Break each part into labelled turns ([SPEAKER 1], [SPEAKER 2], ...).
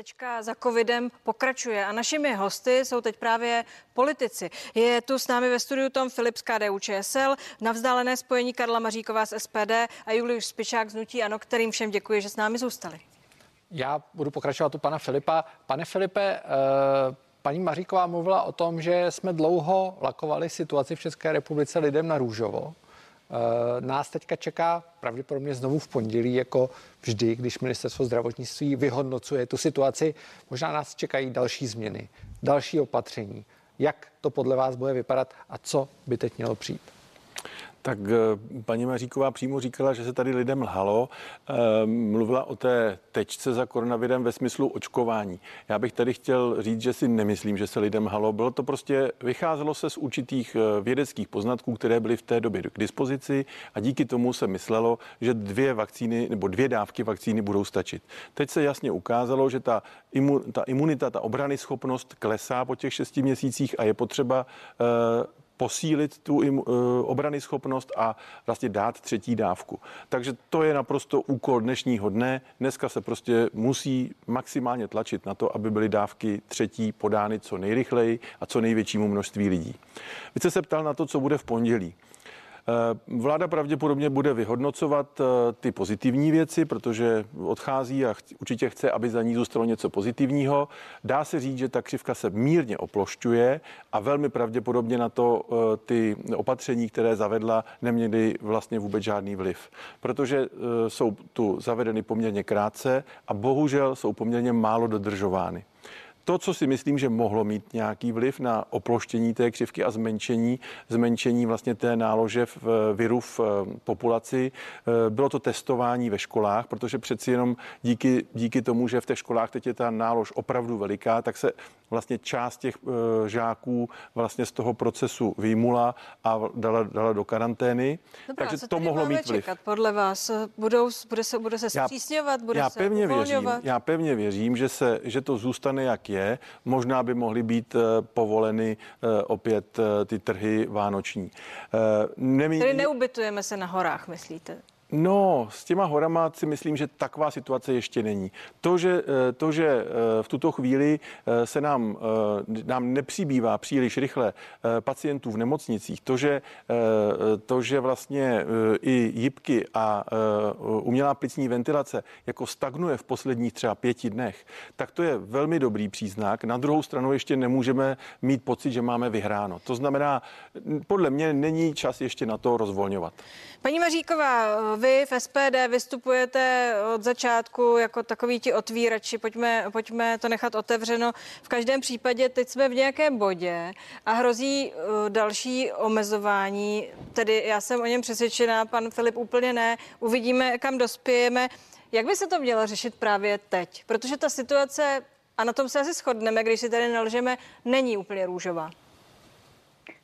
[SPEAKER 1] Tečka za covidem pokračuje a našimi hosty jsou teď právě politici. Je tu s námi ve studiu Tom Filip z KDU ČSL, na vzdálené spojení Karla Maříková z SPD a Julius Spičák z Nutí Ano, kterým všem děkuji, že s námi zůstali.
[SPEAKER 2] Já budu pokračovat u pana Filipa. Pane Filipe, uh... Paní Maříková mluvila o tom, že jsme dlouho lakovali situaci v České republice lidem na růžovo. Eh, nás teďka čeká pravděpodobně znovu v pondělí, jako vždy, když ministerstvo zdravotnictví vyhodnocuje tu situaci. Možná nás čekají další změny, další opatření. Jak to podle vás bude vypadat a co by teď mělo přijít?
[SPEAKER 3] Tak eh, paní Maříková přímo říkala, že se tady lidem lhalo. Eh, mluvila o té tečce za koronavirem ve smyslu očkování. Já bych tady chtěl říct, že si nemyslím, že se lidem lhalo. Bylo to prostě, vycházelo se z určitých eh, vědeckých poznatků, které byly v té době k dispozici a díky tomu se myslelo, že dvě vakcíny nebo dvě dávky vakcíny budou stačit. Teď se jasně ukázalo, že ta, imu, ta imunita, ta obrany schopnost klesá po těch šesti měsících a je potřeba posílit tu im, eh, obrany schopnost a vlastně dát třetí dávku. Takže to je naprosto úkol dnešního dne. Dneska se prostě musí maximálně tlačit na to, aby byly dávky třetí podány co nejrychleji a co největšímu množství lidí. Vy jste se ptal na to, co bude v pondělí. Eh, vláda pravděpodobně bude vyhodnocovat eh, ty pozitivní věci, protože odchází a určitě chce, aby za ní zůstalo něco pozitivního. Dá se říct, že ta křivka se mírně oplošťuje a velmi pravděpodobně na to eh, ty opatření, které zavedla, neměly vlastně vůbec žádný vliv, protože jsou tu zavedeny poměrně krátce a bohužel jsou poměrně málo dodržovány to, co si myslím, že mohlo mít nějaký vliv na oploštění té křivky a zmenšení, zmenšení vlastně té nálože v viru v eh, populaci, eh, bylo to testování ve školách, protože přeci jenom díky, díky tomu, že v těch školách teď je ta nálož opravdu veliká, tak se vlastně část těch eh, žáků vlastně z toho procesu výmula a dala, dala do karantény.
[SPEAKER 1] Dobrá, Takže to mohlo mít vliv. Čekat, podle vás budou, bude se, bude se zpřísňovat, bude
[SPEAKER 3] já
[SPEAKER 1] se
[SPEAKER 3] pevně věřím, Já pevně věřím, že, se, že to zůstane jak je. Možná by mohly být uh, povoleny uh, opět uh, ty trhy vánoční.
[SPEAKER 1] Nemí... Tedy neubytujeme se na horách, myslíte?
[SPEAKER 3] No, s těma horama si myslím, že taková situace ještě není. To, že, eh, to, že eh, v tuto chvíli eh, se nám, nám nepřibývá příliš rychle pacientů v nemocnicích, to, že, to, že vlastně i jipky a umělá plicní ventilace jako stagnuje v posledních třeba pěti dnech, tak to je velmi dobrý příznak. Na druhou stranu ještě nemůžeme mít pocit, že máme vyhráno. To znamená, podle mě není čas ještě na to rozvolňovat.
[SPEAKER 1] Paní Maříková, vy v SPD vystupujete od začátku jako takový ti otvírači, pojďme, pojďme to nechat otevřeno. V každém případě teď jsme v nějakém bodě a hrozí uh, další omezování, tedy já jsem o něm přesvědčená, pan Filip úplně ne, uvidíme, kam dospějeme. Jak by se to mělo řešit právě teď? Protože ta situace, a na tom se asi shodneme, když si tady nalžeme, není úplně růžová.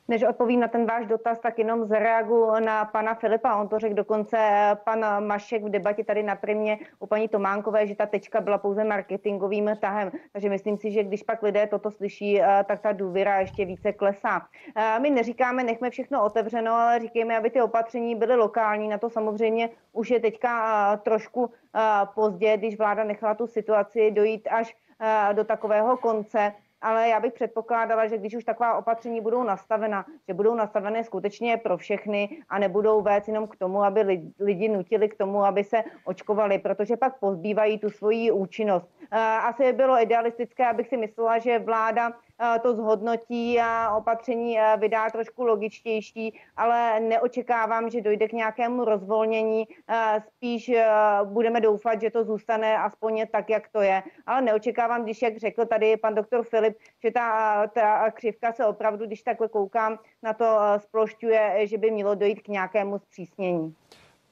[SPEAKER 4] Než odpovím na ten váš dotaz, tak jenom zareaguju na pana Filipa. On to řekl dokonce pan Mašek v debatě tady na primě u paní Tománkové, že ta tečka byla pouze marketingovým tahem. Takže myslím si, že když pak lidé toto slyší, eh, tak ta důvěra ještě více klesá. Eh, my neříkáme, nechme všechno otevřeno, ale říkáme, aby ty opatření byly lokální. Na to samozřejmě už je teďka eh, trošku pozdě, když vláda nechala tu situaci dojít až do takového konce ale já bych předpokládala, že když už taková opatření budou nastavena, že budou nastavené skutečně pro všechny a nebudou vést jenom k tomu, aby lidi nutili k tomu, aby se očkovali, protože pak pozbývají tu svoji účinnost. Eh, asi by bylo idealistické, abych si myslela, že vláda to zhodnotí a opatření eh, vydá trošku logičtější, ale neočekávám, že dojde k nějakému rozvolnění. Eh, spíš budeme doufat, že to zůstane aspoň tak, jak to je. Ale neočekávám, když, jak řekl tady pan doktor Filip, že ta, ta křivka se opravdu, když takhle koukám, na to splošťuje, že by mělo dojít k nějakému zpřísnění.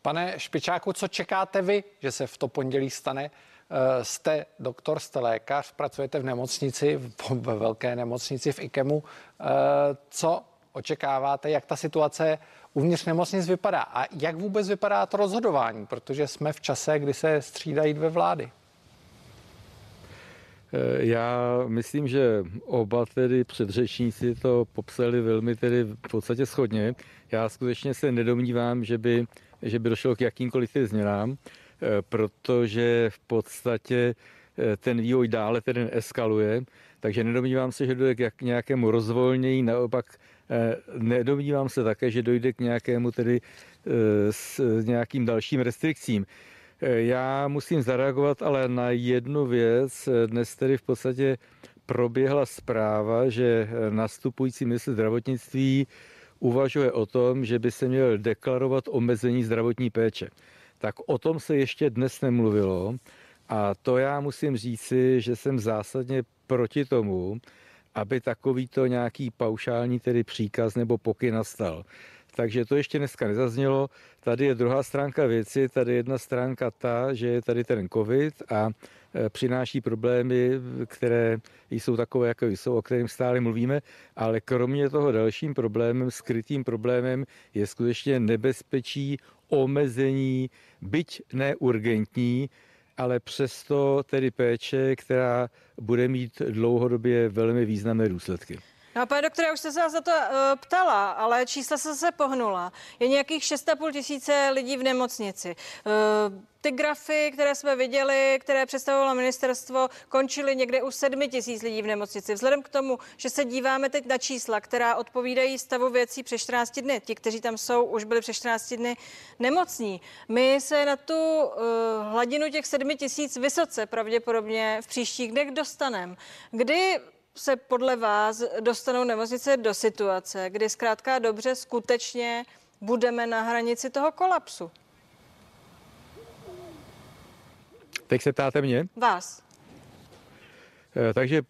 [SPEAKER 2] Pane Špičáku, co čekáte vy, že se v to pondělí stane? Eh, jste doktor, jste lékař, pracujete v nemocnici, ve velké nemocnici v IKEMu. Eh, co očekáváte, jak ta situace uvnitř nemocnic vypadá a jak vůbec vypadá to rozhodování, protože jsme v čase, kdy se střídají dvě vlády?
[SPEAKER 5] Eh, já myslím, že oba tedy předřečníci to popsali velmi tedy v podstatě schodně. Já skutečně se nedomnívám, že by, že by došlo k jakýmkoliv změnám. Eh, protože v podstatě ten vývoj dále tedy eskaluje, takže nedomnívám se, že dojde k nějakému rozvolnění, naopak nedomnívám se také, že dojde k nějakému tedy s nějakým dalším restrikcím. Já musím zareagovat ale na jednu věc. Dnes tedy v podstatě proběhla zpráva, že nastupující ministr zdravotnictví uvažuje o tom, že by se měl deklarovat omezení zdravotní péče. Tak o tom se ještě dnes nemluvilo a to já musím říci, že jsem zásadně proti tomu, aby takovýto nějaký paušální tedy příkaz nebo pokyn nastal. Takže to ještě dneska nezaznělo. Tady je druhá stránka věci, tady je jedna stránka ta, že je tady ten covid a e, přináší problémy, které jsou takové, jako jsou, o kterým stále mluvíme, ale kromě toho dalším problémem, skrytým problémem je skutečně nebezpečí omezení, byť neurgentní, ale přesto tedy péče, která bude mít dlouhodobě velmi významné důsledky.
[SPEAKER 1] No, pane doktore, už jste se za to uh, ptala, ale čísla se se pohnula. Je nějakých 6,5 tisíce lidí v nemocnici. Uh, ty grafy, které jsme viděli, které představovalo ministerstvo, končily někde u 7 tisíc lidí v nemocnici. Vzhledem k tomu, že se díváme teď na čísla, která odpovídají stavu věcí přes 14 dny, ti, kteří tam jsou, už byli přes 14 dny nemocní. My se na tu uh, hladinu těch 7 tisíc vysoce pravděpodobně v příštích dnech dostaneme. Kdy se podle vás dostanou nemocnice do situace, kdy zkrátka dobře skutečně budeme na hranici toho kolapsu?
[SPEAKER 5] Teď se ptáte mě?
[SPEAKER 1] Vás.
[SPEAKER 5] Eh, takže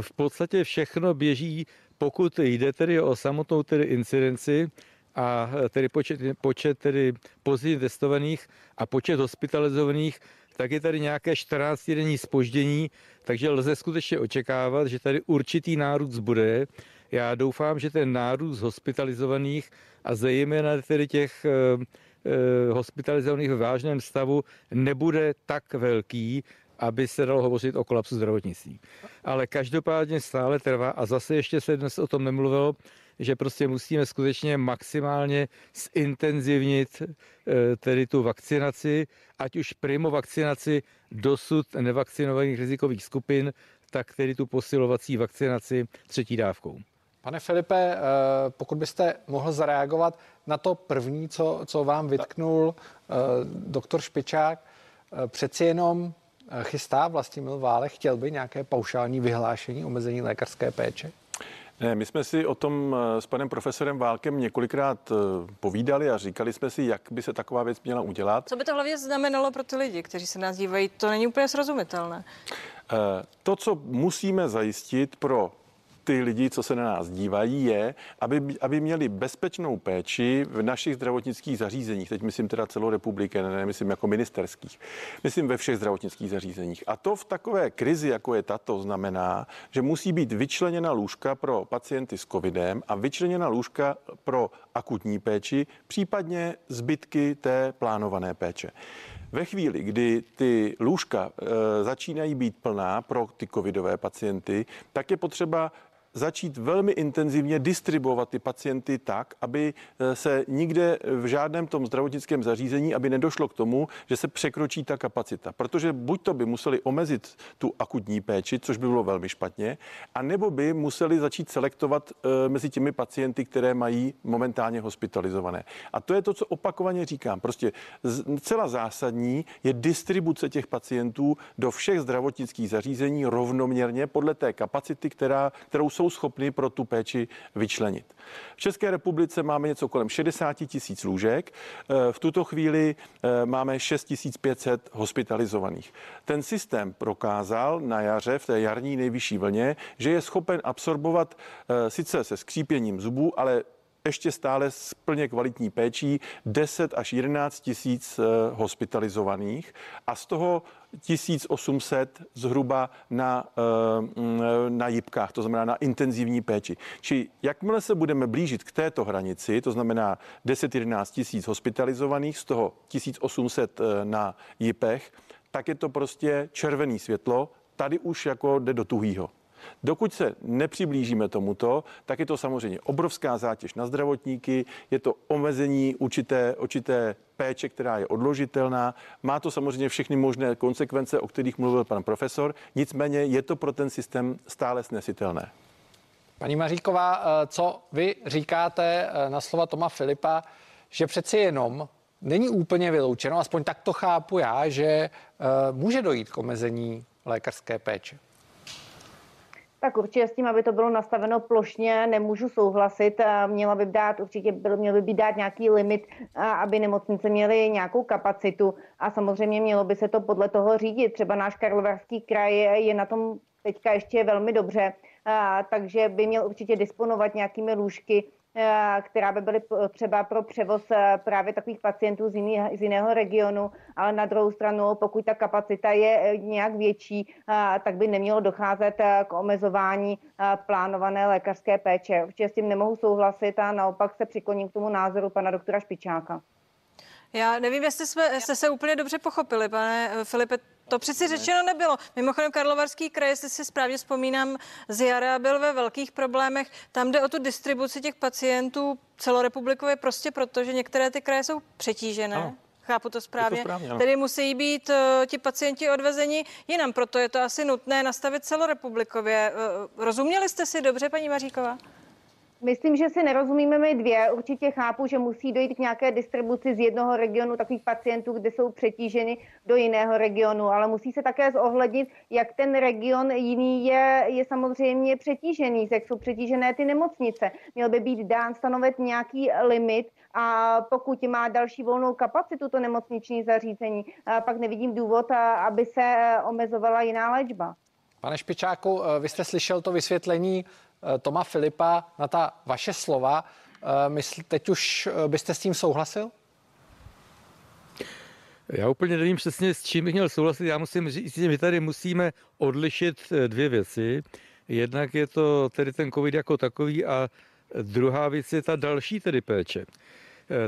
[SPEAKER 5] v podstatě všechno běží, pokud jde tedy o samotnou tedy incidenci a eh, tedy počet, počet tedy pozitivně testovaných a počet hospitalizovaných, tak je tady nějaké 14-denní spoždění, takže lze skutečně očekávat, že tady určitý nárůst bude. Já doufám, že ten nárůst hospitalizovaných a zejména tedy těch eh, eh, hospitalizovaných v vážném stavu nebude tak velký, aby se dalo hovořit o kolapsu zdravotnictví. Ale každopádně stále trvá a zase ještě se dnes o tom nemluvilo, že prostě musíme skutečně maximálně zintenzivnit eh, tedy tu vakcinaci, ať už primo vakcinaci dosud nevakcinovaných rizikových skupin, tak tedy tu posilovací vakcinaci třetí dávkou.
[SPEAKER 2] Pane Filipe, eh, pokud byste mohl zareagovat na to první, co, co vám vytknul eh, doktor Špičák, přeci jenom chystá Vlastimil Válek, chtěl by nějaké paušální vyhlášení omezení lékařské péče?
[SPEAKER 3] Ne, my jsme si o tom eh, s panem profesorem Válkem několikrát eh, povídali a říkali jsme si, jak by se taková věc měla udělat.
[SPEAKER 1] Co by to hlavně znamenalo pro ty lidi, kteří se nás dívají, to není úplně srozumitelné.
[SPEAKER 3] Eh, to, co musíme zajistit pro ty lidi, co se na nás dívají, je, aby, aby měli bezpečnou péči v našich zdravotnických zařízeních. Teď myslím teda celou republiky, ne, ne myslím jako ministerských. Myslím ve všech zdravotnických zařízeních. A to v takové krizi, jako je tato, znamená, že musí být vyčleněna lůžka pro pacienty s covidem a vyčleněna lůžka pro akutní péči, případně zbytky té plánované péče. Ve chvíli, kdy ty lůžka e, začínají být plná pro ty covidové pacienty, tak je potřeba začít velmi intenzivně distribuovat ty pacienty tak, aby eh, se nikde v žádném tom zdravotnickém zařízení, aby nedošlo k tomu, že se překročí ta kapacita. Protože buď to by museli omezit tu akutní péči, což by bylo velmi špatně, a nebo by museli začít selektovat eh, mezi těmi pacienty, které mají momentálně hospitalizované. A to je to, co opakovaně říkám. Prostě celá zásadní je distribuce těch pacientů do všech zdravotnických zařízení rovnoměrně podle té kapacity, která, kterou jsou jsou schopni pro tu péči vyčlenit. V České republice máme něco kolem 60 tisíc lůžek. Eh, v tuto chvíli eh, máme 6500 hospitalizovaných. Ten systém prokázal na jaře, v té jarní nejvyšší vlně, že je schopen absorbovat eh, sice se skřípěním zubů, ale ještě stále s plně kvalitní péčí 10 až 11 tisíc hospitalizovaných a z toho 1800 zhruba na, eh, na jibkách, to znamená na intenzivní péči. Či jakmile se budeme blížit k této hranici, to znamená 10-11 tisíc hospitalizovaných, z toho 1800 eh, na jipech, tak je to prostě červený světlo, tady už jako jde do tuhýho. Dokud se nepřiblížíme tomuto, tak je to samozřejmě obrovská zátěž na zdravotníky, je to omezení určité, určité péče, která je odložitelná. Má to samozřejmě všechny možné konsekvence, o kterých mluvil pan profesor. Nicméně je to pro ten systém stále snesitelné.
[SPEAKER 2] Paní Maříková, eh, co vy říkáte eh, na slova Toma Filipa, že přeci jenom není úplně vyloučeno, aspoň tak to chápu já, že eh, může dojít k omezení lékařské péče?
[SPEAKER 4] Tak určitě s tím, aby to bylo nastaveno plošně, nemůžu souhlasit. Měla by dát, určitě byl, měl by být dát nějaký limit, aby nemocnice měly nějakou kapacitu a samozřejmě mělo by se to podle toho řídit. Třeba náš Karlovarský kraj je na tom teďka ještě velmi dobře, takže by měl určitě disponovat nějakými lůžky, která by byly třeba pro převoz právě takových pacientů z, jiný, z jiného regionu, ale na druhou stranu, pokud ta kapacita je e, nějak větší, tak by nemělo docházet k omezování plánované lékařské péče. Určitě s tím nemohu souhlasit a naopak se přikloním k tomu názoru pana doktora Špičáka.
[SPEAKER 1] Já nevím, jestli jsme, jste se úplně dobře pochopili, pane Filipe. To přeci řečeno nebylo. Mimochodem Karlovarský kraj, jestli si správně vzpomínám, z jara byl ve velkých problémech. Tam jde o tu distribuci těch pacientů celorepublikově prostě proto, že některé ty kraje jsou přetížené. Ano. Chápu to správně. To správně Tedy musí být uh, ti pacienti odvezeni jinam, proto je to asi nutné nastavit celorepublikově. Uh, rozuměli jste si dobře, paní Maříková?
[SPEAKER 4] Myslím, že si nerozumíme my dvě. Určitě chápu, že musí dojít k nějaké distribuci z jednoho regionu takových pacientů, kde jsou přetíženy do jiného regionu, ale musí se také zohlednit, jak ten region jiný je, je samozřejmě přetížený, jak jsou přetížené ty nemocnice. Měl by být dán stanovit nějaký limit a pokud má další volnou kapacitu to nemocniční zařízení, pak nevidím důvod, aby se omezovala jiná léčba.
[SPEAKER 2] Pane Špičáku, vy jste slyšel to vysvětlení Toma Filipa na ta vaše slova. Eh, mysl, teď už eh, byste s tím souhlasil?
[SPEAKER 5] Já úplně nevím přesně, s čím bych měl souhlasit. Já musím říct, že my tady musíme odlišit dvě věci. Jednak je to tedy ten covid jako takový a druhá věc je ta další tedy péče.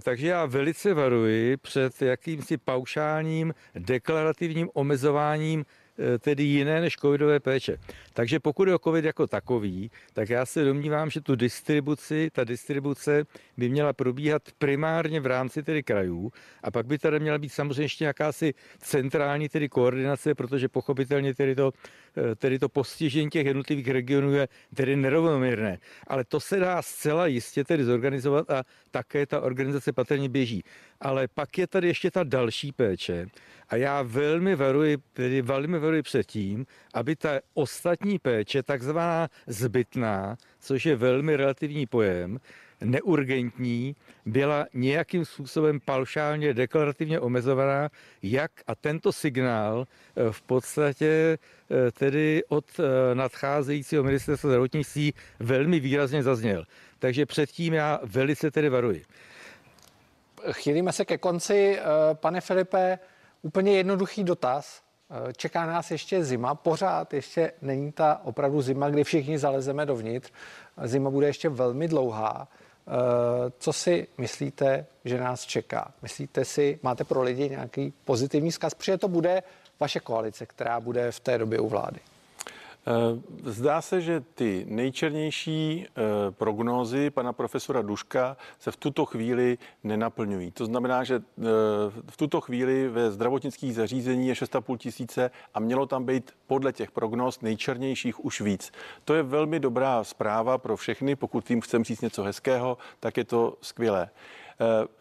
[SPEAKER 5] Takže já velice varuji před jakýmsi paušálním deklarativním omezováním Eh, tedy jiné než covidové péče. Takže pokud je o covid jako takový, tak já se domnívám, že tu distribuci, ta distribuce by měla probíhat primárně v rámci tedy krajů a pak by tady měla být samozřejmě ještě jakási centrální tedy koordinace, protože pochopitelně tedy to, eh, tedy to postižení těch jednotlivých regionů je tedy nerovnoměrné. Ale to se dá zcela jistě tedy zorganizovat a také ta organizace patrně běží. Ale pak je tady ještě ta další péče a já velmi varuji, tedy velmi varuji před tím, aby ta ostatní péče, takzvaná zbytná, což je velmi relativní pojem, neurgentní, byla nějakým způsobem paušálně deklarativně omezovaná, jak a tento signál eh, v podstatě eh, tedy od eh, nadcházejícího ministerstva zdravotnictví velmi výrazně zazněl. Takže předtím já velice tedy varuji.
[SPEAKER 2] Chýlíme se ke konci. Pane Filipe, úplně jednoduchý dotaz. Čeká nás ještě zima, pořád ještě není ta opravdu zima, kdy všichni zalezeme dovnitř. Zima bude ještě velmi dlouhá. Co si myslíte, že nás čeká? Myslíte si, máte pro lidi nějaký pozitivní zkaz? Protože to bude vaše koalice, která bude v té době u vlády.
[SPEAKER 3] Eh, zdá se, že ty nejčernější eh, prognózy pana profesora Duška se v tuto chvíli nenaplňují. To znamená, že eh, v tuto chvíli ve zdravotnických zařízení je 6,5 tisíce a mělo tam být podle těch prognóz nejčernějších už víc. To je velmi dobrá zpráva pro všechny. Pokud tím chcem říct něco hezkého, tak je to skvělé.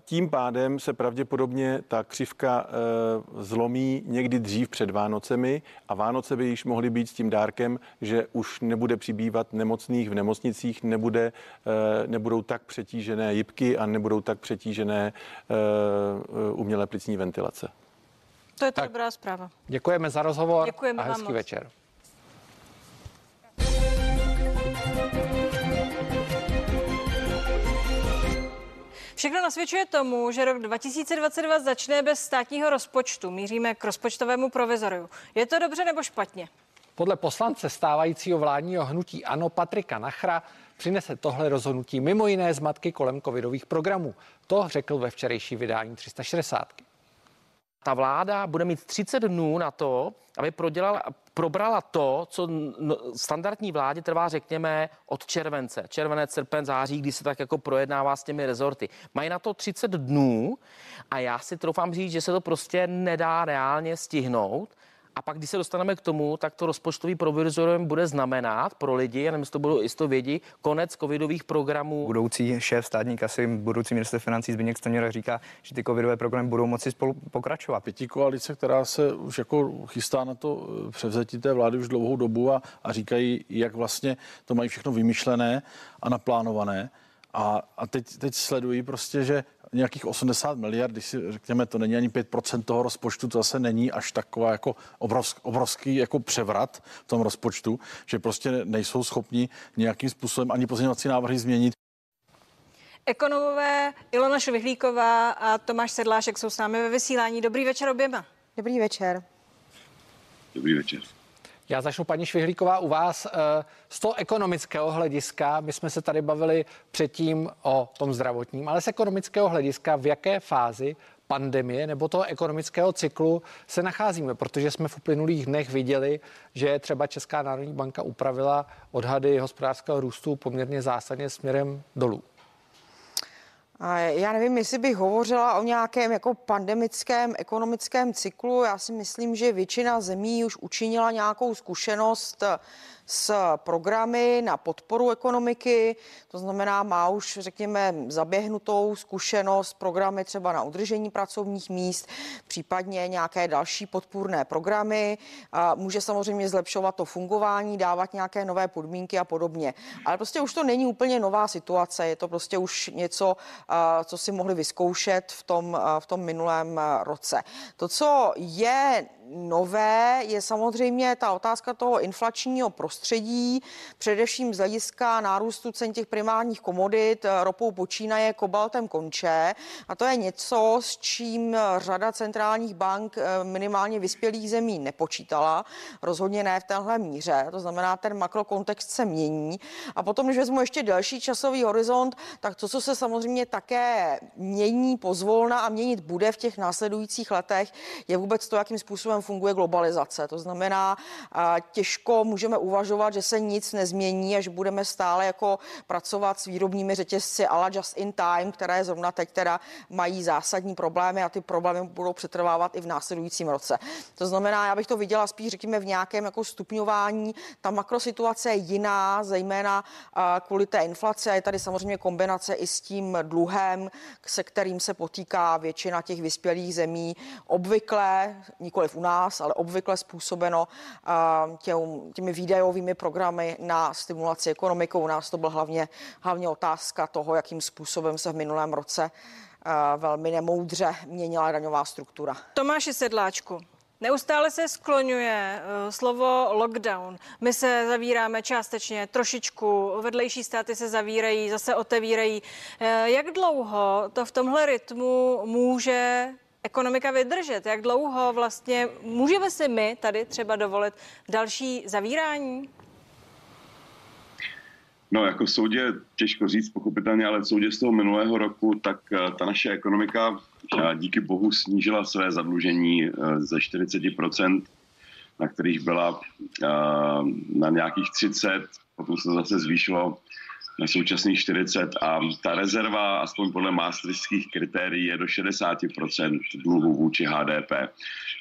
[SPEAKER 3] Tím pádem se pravděpodobně ta křivka eh, zlomí někdy dřív před Vánocemi a Vánoce by již mohly být s tím dárkem, že už nebude přibývat nemocných v nemocnicích, nebude, eh, nebudou tak přetížené jibky a nebudou tak přetížené eh, umělé plicní ventilace.
[SPEAKER 1] To je ta tak. dobrá zpráva.
[SPEAKER 2] Děkujeme za rozhovor Děkujeme a hezký večer.
[SPEAKER 1] Všechno nasvědčuje tomu, že rok 2022 začne bez státního rozpočtu. Míříme k rozpočtovému provizoriu. Je to dobře nebo špatně?
[SPEAKER 2] Podle poslance stávajícího vládního hnutí Ano Patrika Nachra přinese tohle rozhodnutí mimo jiné zmatky kolem covidových programů. To řekl ve včerejší vydání 360.
[SPEAKER 6] Ta vláda bude mít 30 dnů na to, aby prodělala probrala to, co standardní vládě trvá, řekněme, od července, červenec, srpen, září, kdy se tak jako projednává s těmi rezorty. Mají na to 30 dnů a já si troufám říct, že se to prostě nedá reálně stihnout. A pak, když se dostaneme k tomu, tak to rozpočtový provizorium bude znamenat pro lidi, já nevím, jestli to budou jisto vědí, konec covidových programů.
[SPEAKER 7] Budoucí šéf státní kasy, budoucí minister financí Zbigněk Stanjura říká, že ty covidové programy budou moci spolu pokračovat.
[SPEAKER 3] Pětí koalice, která se už jako chystá na to eh, převzetí té vlády už dlouhou dobu a, a říkají, jak vlastně to mají všechno vymyšlené a naplánované. A, a teď, teď sledují prostě, že nějakých 80 miliard, když si řekněme, to není ani 5% toho rozpočtu, to zase není až taková jako obrovský, obrovský jako převrat v tom rozpočtu, že prostě nejsou schopni nějakým způsobem ani pozměňovací návrhy změnit.
[SPEAKER 1] Ekonomové Ilona Švihlíková a Tomáš Sedlášek jsou s námi ve vysílání. Dobrý večer oběma.
[SPEAKER 8] Dobrý večer.
[SPEAKER 9] Dobrý večer.
[SPEAKER 2] Já začnu paní Švihlíková u vás. Eh, z toho ekonomického hlediska, my jsme se tady bavili předtím o tom zdravotním, ale z ekonomického hlediska, v jaké fázi pandemie nebo toho ekonomického cyklu se nacházíme, protože jsme v uplynulých dnech viděli, že třeba Česká národní banka upravila odhady hospodářského růstu poměrně zásadně směrem dolů.
[SPEAKER 8] Já nevím, jestli bych hovořila o nějakém jako pandemickém ekonomickém cyklu. Já si myslím, že většina zemí už učinila nějakou zkušenost s programy na podporu ekonomiky, to znamená, má už, řekněme, zaběhnutou zkušenost, programy třeba na udržení pracovních míst, případně nějaké další podpůrné programy. Může samozřejmě zlepšovat to fungování, dávat nějaké nové podmínky a podobně. Ale prostě už to není úplně nová situace, je to prostě už něco, co si mohli vyzkoušet v tom, v tom minulém roce. To, co je nové je samozřejmě ta otázka toho inflačního prostředí, především z hlediska nárůstu cen těch primárních komodit, ropou počínaje, kobaltem konče. A to je něco, s čím řada centrálních bank eh, minimálně vyspělých zemí nepočítala. Rozhodně ne v téhle míře. To znamená, ten makrokontext se mění. A potom, když vezmu ještě další časový horizont, tak to, co se samozřejmě také mění pozvolna a měnit bude v těch následujících letech, je vůbec to, jakým způsobem způsobem funguje globalizace. To znamená, těžko můžeme uvažovat, že se nic nezmění a že budeme stále jako pracovat s výrobními řetězci ala just in time, které zrovna teď teda mají zásadní problémy a ty problémy budou přetrvávat i v následujícím roce. To znamená, já bych to viděla spíš, řekněme, v nějakém jako stupňování. Ta makrosituace je jiná, zejména kvůli té inflaci je tady samozřejmě kombinace i s tím dluhem, se kterým se potýká většina těch vyspělých zemí. Obvykle, nikoli u nás, ale obvykle způsobeno těmi výdajovými programy na stimulaci ekonomikou. U nás to byla hlavně, hlavně otázka toho, jakým způsobem se v minulém roce velmi nemoudře měnila daňová struktura.
[SPEAKER 1] Tomáši Sedláčku, Neustále se skloňuje uh, slovo lockdown. My se zavíráme částečně, trošičku, vedlejší státy se zavírají, zase otevírají. Uh, jak dlouho to v tomhle rytmu může ekonomika vydržet? Jak dlouho vlastně můžeme si my tady třeba dovolit další zavírání?
[SPEAKER 9] No, jako v soudě těžko říct, pochopitelně, ale v soudě z toho minulého roku, tak eh, ta naše ekonomika eh, díky bohu snížila své zadlužení eh, ze 40%, na kterých byla na nějakých 30, potom se zase zvýšilo na současných 40 a ta rezerva, aspoň podle maastrichtských kritérií, je do 60% dluhu vůči HDP.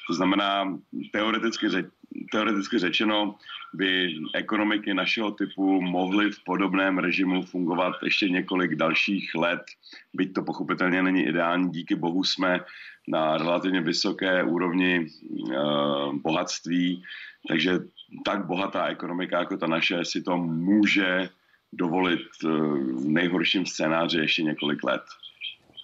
[SPEAKER 9] To znamená, teoreticky, řeč, teoreticky řečeno, by ekonomiky našeho typu mohly v podobném režimu fungovat ještě několik dalších let, byť to pochopitelně není ideální. Díky bohu jsme na relativně vysoké úrovni e, bohatství, takže tak bohatá ekonomika jako ta naše si to může dovolit eh, v nejhorším scénáři ještě několik let.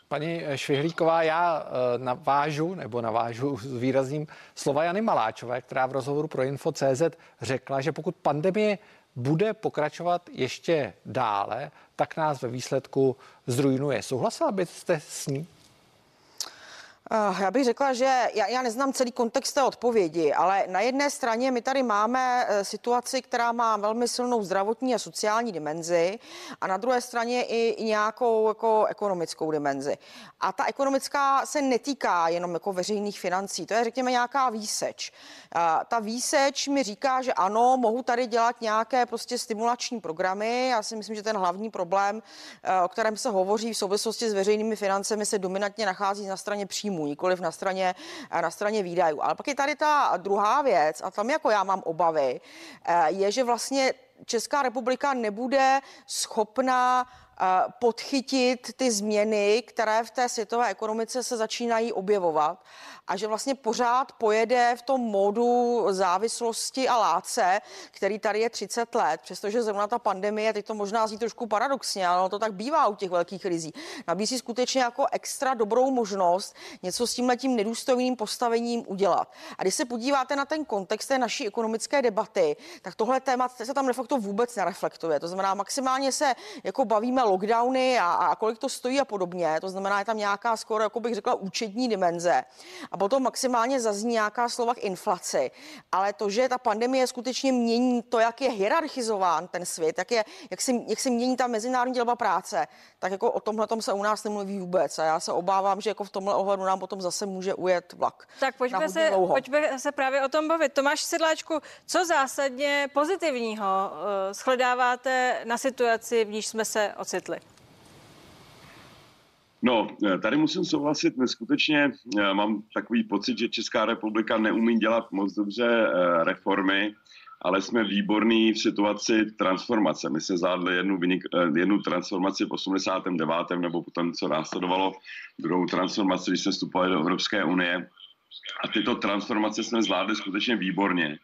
[SPEAKER 2] Paní Švihlíková, já eh, navážu, nebo navážu s výrazným slova Jany Maláčové, která v rozhovoru pro Info.cz řekla, že pokud pandemie bude pokračovat ještě dále, tak nás ve výsledku zrujnuje. Souhlasila byste s ní?
[SPEAKER 8] Já bych řekla, že já, já neznám celý kontext té odpovědi, ale na jedné straně my tady máme eh, situaci, která má velmi silnou zdravotní a sociální dimenzi a na druhé straně i nějakou jako ekonomickou dimenzi. A ta ekonomická se netýká jenom jako veřejných financí, to je řekněme nějaká výseč. Ta výseč mi říká, že ano, mohu tady dělat nějaké prostě stimulační programy. Já si myslím, že ten hlavní problém, eh, o kterém se hovoří v souvislosti s veřejnými financemi, se dominantně nachází na straně příjmů, nikoliv na straně, eh, na straně výdajů. Ale pak je tady ta druhá věc, a tam jako já mám obavy, eh, je, že vlastně Česká republika nebude schopná podchytit ty změny, které v té světové ekonomice se začínají objevovat a že vlastně pořád pojede v tom módu závislosti a láce, který tady je 30 let, přestože zrovna ta pandemie, teď to možná zní trošku paradoxně, ale to tak bývá u těch velkých krizí, nabízí skutečně jako extra dobrou možnost něco s tím letím nedůstojným postavením udělat. A když se podíváte na ten kontext té naší ekonomické debaty, tak tohle téma se tam de facto vůbec nereflektuje. To znamená, maximálně se jako bavíme lockdowny a, a kolik to stojí a podobně. To znamená, je tam nějaká skoro, jako bych řekla, účetní dimenze a potom maximálně zazní nějaká slova k inflaci. Ale to, že ta pandemie skutečně mění to, jak je hierarchizován ten svět, jak, je, jak, se, jak se mění ta mezinárodní dělba práce, tak jako o tomhle tom se u nás nemluví vůbec. A já se obávám, že jako v tomhle ohledu nám potom zase může ujet vlak.
[SPEAKER 1] Tak pojďme se, pojďme se právě o tom bavit. Tomáš Sedláčku, co zásadně pozitivního uh, shledáváte na situaci, v níž jsme se ocitli?
[SPEAKER 9] No, eh, tady musím souhlasit, skutečně eh, mám takový pocit, že Česká republika neumí dělat moc dobře eh, reformy, ale jsme výborní v situaci transformace. My se zvládli jednu, vynik, jednu transformaci v 89. nebo potom, co následovalo, druhou transformaci, když jsme vstupovali do Evropské unie. A tyto transformace jsme zvládli skutečně výborně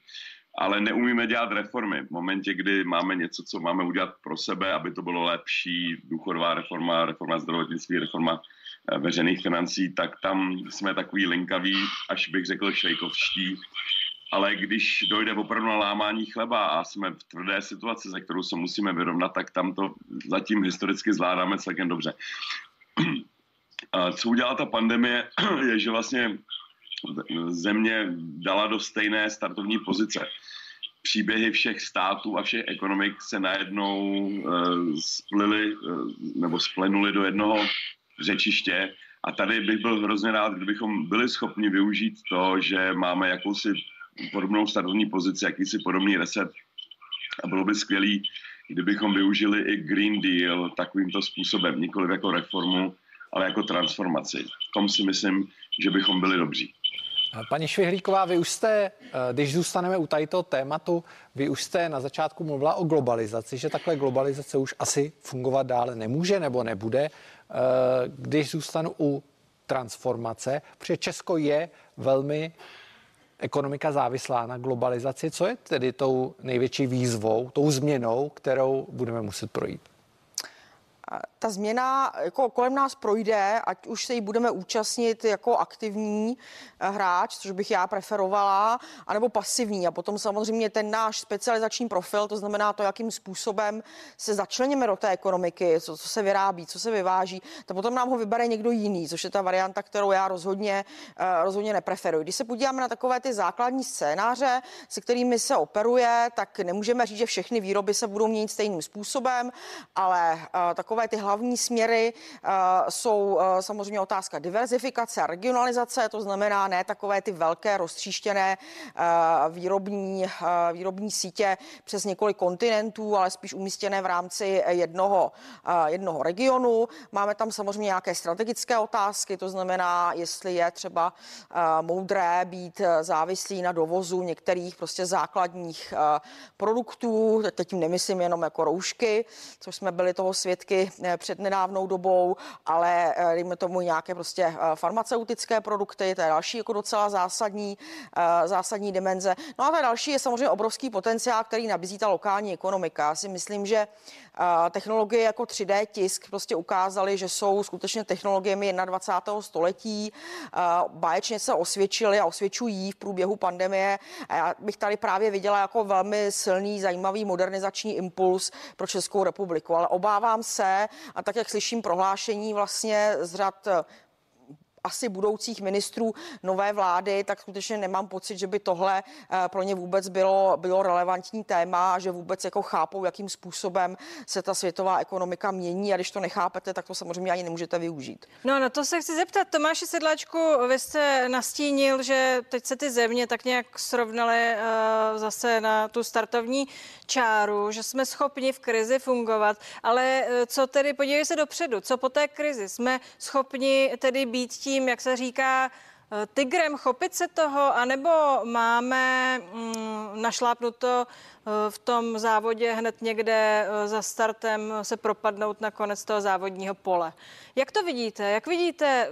[SPEAKER 9] ale neumíme dělat reformy. V momentě, kdy máme něco, co máme udělat pro sebe, aby to bylo lepší, důchodová reforma, reforma zdravotnictví, reforma eh, veřejných financí, tak tam jsme takový linkaví, až bych řekl švejkovští. Ale když dojde opravdu na lámání chleba a jsme v tvrdé situaci, ze kterou se musíme vyrovnat, tak tam to zatím historicky zvládáme celkem dobře. Co udělala ta pandemie, je, že vlastně země dala do stejné startovní pozice příběhy všech států a všech ekonomik se najednou uh, splily uh, nebo splenuli do jednoho řečiště. A tady bych byl hrozně rád, kdybychom byli schopni využít to, že máme jakousi podobnou startovní pozici, jakýsi podobný reset. A bylo by skvělé, kdybychom využili i Green Deal takovýmto způsobem, nikoli jako reformu, ale jako transformaci. V tom si myslím, že bychom byli dobří.
[SPEAKER 2] Paní Švihlíková, vy už jste, eh, když zůstaneme u tadyto tématu, vy už jste na začátku mluvila o globalizaci, že takhle globalizace už asi fungovat dále nemůže nebo nebude. Eh, když zůstanu u transformace, protože Česko je velmi ekonomika závislá na globalizaci. Co je tedy tou největší výzvou, tou změnou, kterou budeme muset projít?
[SPEAKER 8] Ta změna jako kolem nás projde, ať už se jí budeme účastnit jako aktivní eh, hráč, což bych já preferovala, anebo pasivní. A potom samozřejmě ten náš specializační profil, to znamená to, jakým způsobem se začleníme do té ekonomiky, co, co se vyrábí, co se vyváží, to potom nám ho vybere někdo jiný, což je ta varianta, kterou já rozhodně, eh, rozhodně nepreferuji. Když se podíváme na takové ty základní scénáře, se kterými se operuje, tak nemůžeme říct, že všechny výroby se budou měnit stejným způsobem, ale eh, takové ty hlavní směry uh, jsou uh, samozřejmě otázka diverzifikace a regionalizace, to znamená ne takové ty velké roztříštěné uh, výrobní, výrobní sítě přes několik kontinentů, ale spíš umístěné v rámci jednoho, jednoho regionu. Máme tam samozřejmě nějaké strategické otázky, to znamená, jestli je třeba moudré být závislý na dovozu některých prostě základních produktů, teď tím nemyslím jenom jako roušky, což jsme byli toho svědky před nedávnou dobou, ale eh, dejme tomu nějaké prostě eh, farmaceutické produkty, to je další jako docela zásadní, eh, zásadní dimenze. No a ta další je samozřejmě obrovský potenciál, který nabízí ta lokální ekonomika. Já si myslím, že technologie jako 3D tisk prostě ukázaly, že jsou skutečně technologiemi 21. století. Báječně se osvědčili a osvědčují v průběhu pandemie. A já bych tady právě viděla jako velmi silný, zajímavý modernizační impuls pro Českou republiku. Ale obávám se, a tak, jak slyším prohlášení vlastně z řad asi budoucích ministrů nové vlády, tak skutečně nemám pocit, že by tohle eh, pro ně vůbec bylo, bylo relevantní téma a že vůbec jako chápou, jakým způsobem se ta světová ekonomika mění a když to nechápete, tak to samozřejmě ani nemůžete využít.
[SPEAKER 1] No na to se chci zeptat. Tomáši Sedláčku, vy jste nastínil, že teď se ty země tak nějak srovnaly uh, zase na tu startovní čáru, že jsme schopni v krizi fungovat, ale uh, co tedy, podívej se dopředu, co po té krizi? Jsme schopni tedy být tím, jak se říká, eh, tygrem chopit se toho, anebo máme mm, našlápnuto v tom závodě hned někde za startem se propadnout na konec toho závodního pole. Jak to vidíte? Jak vidíte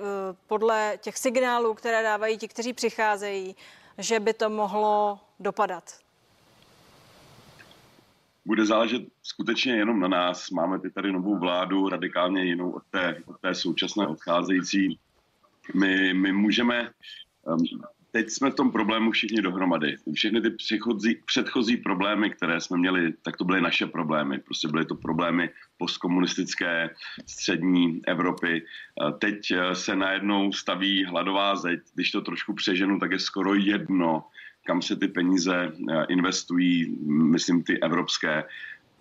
[SPEAKER 1] podle těch signálů, které dávají ti, kteří přicházejí, že by to mohlo dopadat?
[SPEAKER 9] Bude záležet skutečně jenom na nás. Máme tady novou vládu, radikálně jinou od té, od té současné odcházející. My, my můžeme, um, teď jsme v tom problému všichni dohromady. Všechny ty předchozí, předchozí problémy, které jsme měli, tak to byly naše problémy. Prostě byly to problémy postkomunistické střední Evropy. Teď uh, se najednou staví hladová zeď. Když to trošku přeženu, tak je skoro jedno, kam se ty peníze eh, investují, myslím ty evropské,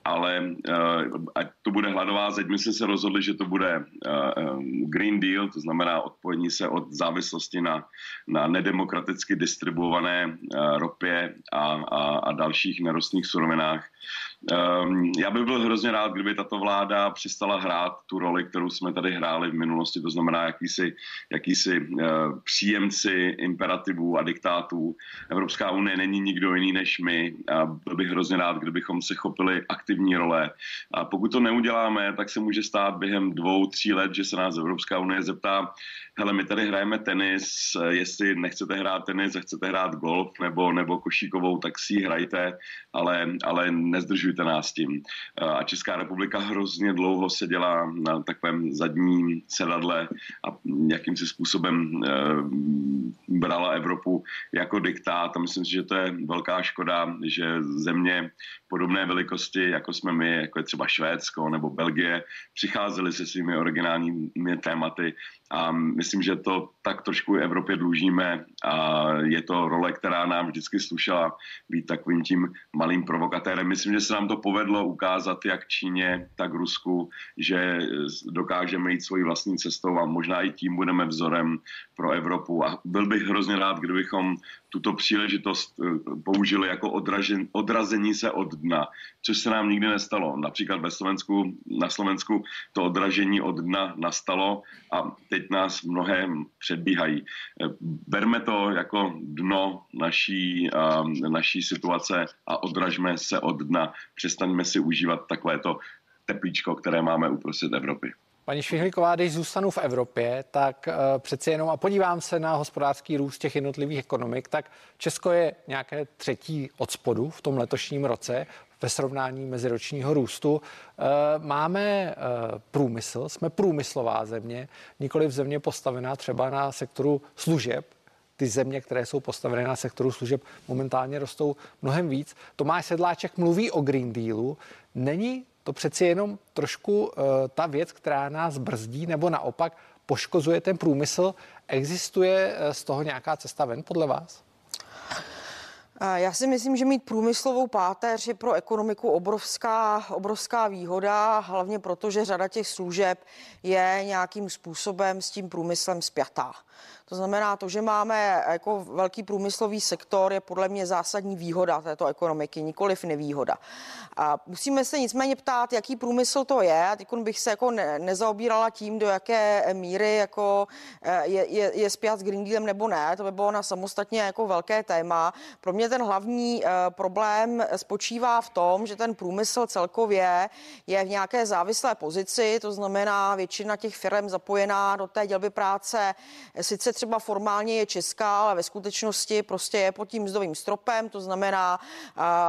[SPEAKER 9] ale uh, ať to bude hladová zeď, my jsme se rozhodli, že to bude uh, Green Deal, to znamená odpojení se od závislosti na, na nedemokraticky distribuované ropě a, a, a dalších nerostných surovinách. Um, já bych byl hrozně rád, kdyby tato vláda přestala hrát tu roli, kterou jsme tady hráli v minulosti, to znamená jakýsi, jakýsi uh, příjemci imperativů a diktátů. Evropská unie není nikdo jiný než my a byl bych hrozně rád, kdybychom se chopili aktivní role. A pokud to neuděláme, tak se může stát během dvou, tří let, že se nás Evropská unie zeptá, hele, my tady hrajeme tenis, jestli nechcete hrát tenis a chcete hrát golf nebo, nebo košíkovou, tak si hrajte, ale, ale nezdržujte nás tím. A Česká republika hrozně dlouho seděla na takovém zadním sedadle a jakýmsi způsobem e, brala Evropu jako diktát a myslím si, že to je velká škoda, že země podobné velikosti, jako jsme my, jako je třeba Švédsko nebo Belgie, přicházely se svými originálními tématy a myslím, že to tak trošku Evropě dlužíme a je to role, která nám vždycky slušela být takovým tím malým provokatérem. Myslím, že se nám to povedlo ukázat jak Číně, tak Rusku, že dokážeme jít svojí vlastní cestou a možná i tím budeme vzorem pro Evropu. A byl bych hrozně rád, kdybychom tuto příležitost eh, použili jako odražen, odrazení se od dna, což se nám nikdy nestalo. Například ve Slovensku, na Slovensku to odražení od dna nastalo a teď nás mnohem předbíhají. Eh, berme to jako dno naší, naší situace a odražme se od dna. Přestaňme si užívat takovéto teplíčko, které máme uprostřed Evropy.
[SPEAKER 2] Paní Švihlíková, když zůstanu v Evropě, tak uh, přeci jenom a podívám se na hospodářský růst těch jednotlivých ekonomik, tak Česko je nějaké třetí od spodu v tom letošním roce ve srovnání meziročního růstu. Uh, máme uh, průmysl, jsme průmyslová země, nikoli v země postavená třeba na sektoru služeb, ty země, které jsou postavené na sektoru služeb, momentálně rostou mnohem víc. Tomáš Sedláček mluví o Green Dealu. Není to přeci jenom trošku uh, ta věc, která nás brzdí, nebo naopak poškozuje ten průmysl. Existuje uh, z toho nějaká cesta ven podle vás?
[SPEAKER 8] Já si myslím, že mít průmyslovou páteř je pro ekonomiku obrovská, obrovská výhoda, hlavně proto, že řada těch služeb je nějakým způsobem s tím průmyslem spjatá. To znamená, to, že máme jako velký průmyslový sektor, je podle mě zásadní výhoda této ekonomiky, nikoliv nevýhoda. A musíme se nicméně ptát, jaký průmysl to je. A teď bych se jako ne, nezaobírala tím, do jaké míry jako eh, je, je, je spjat s Green Dealem nebo ne. To by bylo na samostatně jako velké téma. Pro mě ten hlavní problém spočívá v tom, že ten průmysl celkově je v nějaké závislé pozici, to znamená většina těch firm zapojená do té dělby práce sice třeba formálně je česká, ale ve skutečnosti prostě je pod tím mzdovým stropem, to znamená,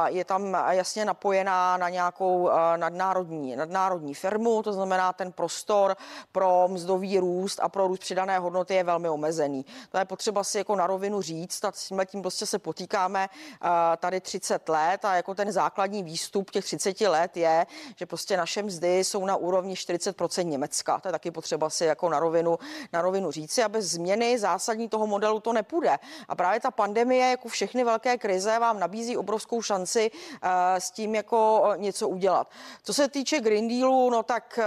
[SPEAKER 8] je tam jasně napojená na nějakou nadnárodní, nadnárodní firmu, to znamená, ten prostor pro mzdový růst a pro růst přidané hodnoty je velmi omezený. To je potřeba si jako na rovinu říct, a s tím prostě se potýkáme tady 30 let a jako ten základní výstup těch 30 let je, že prostě naše mzdy jsou na úrovni 40% Německa. To je taky potřeba si jako na rovinu, na rovinu říci a bez změn změny zásadní toho modelu to nepůjde. A právě ta pandemie, jako všechny velké krize, vám nabízí obrovskou šanci s tím jako něco udělat. Co se týče Green Dealu, no tak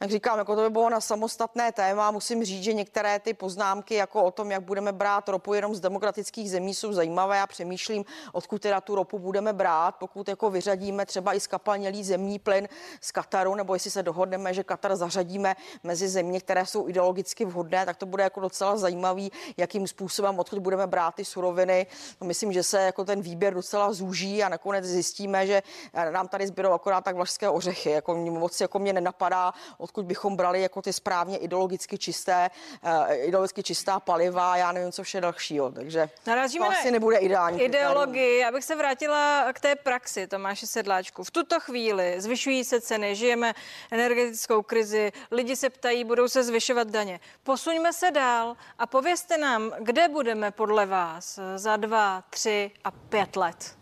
[SPEAKER 8] jak říkám, jako to by bylo na samostatné téma. Musím říct, že některé ty poznámky jako o tom, jak budeme brát ropu jenom z demokratických zemí, jsou zajímavé. Já přemýšlím, odkud teda tu ropu budeme brát, pokud jako vyřadíme třeba i skapalnělý zemní plyn z Kataru, nebo jestli se dohodneme, že Katar zařadíme mezi země, které jsou ideologicky vhodné, tak to bude jako docela zajímavý, jakým způsobem, odkud budeme brát ty suroviny. No, myslím, že se jako ten výběr docela zúží a nakonec zjistíme, že nám tady zbydou akorát tak vlašské ořechy. Jako moc jako mě nenapadá, odkud bychom brali jako ty správně ideologicky čisté, uh, ideologicky čistá paliva, já nevím, co vše dalšího. Takže
[SPEAKER 1] Narazíme
[SPEAKER 8] to asi nebude ideální.
[SPEAKER 1] Ideologii, abych se vrátila k té praxi, Tomáše Sedláčku. V tuto chvíli zvyšují se ceny, žijeme energetickou krizi, lidi se ptají, budou se zvyšovat daně. Posuňme se dál a povězte nám, kde budeme podle vás za dva, tři a pět let.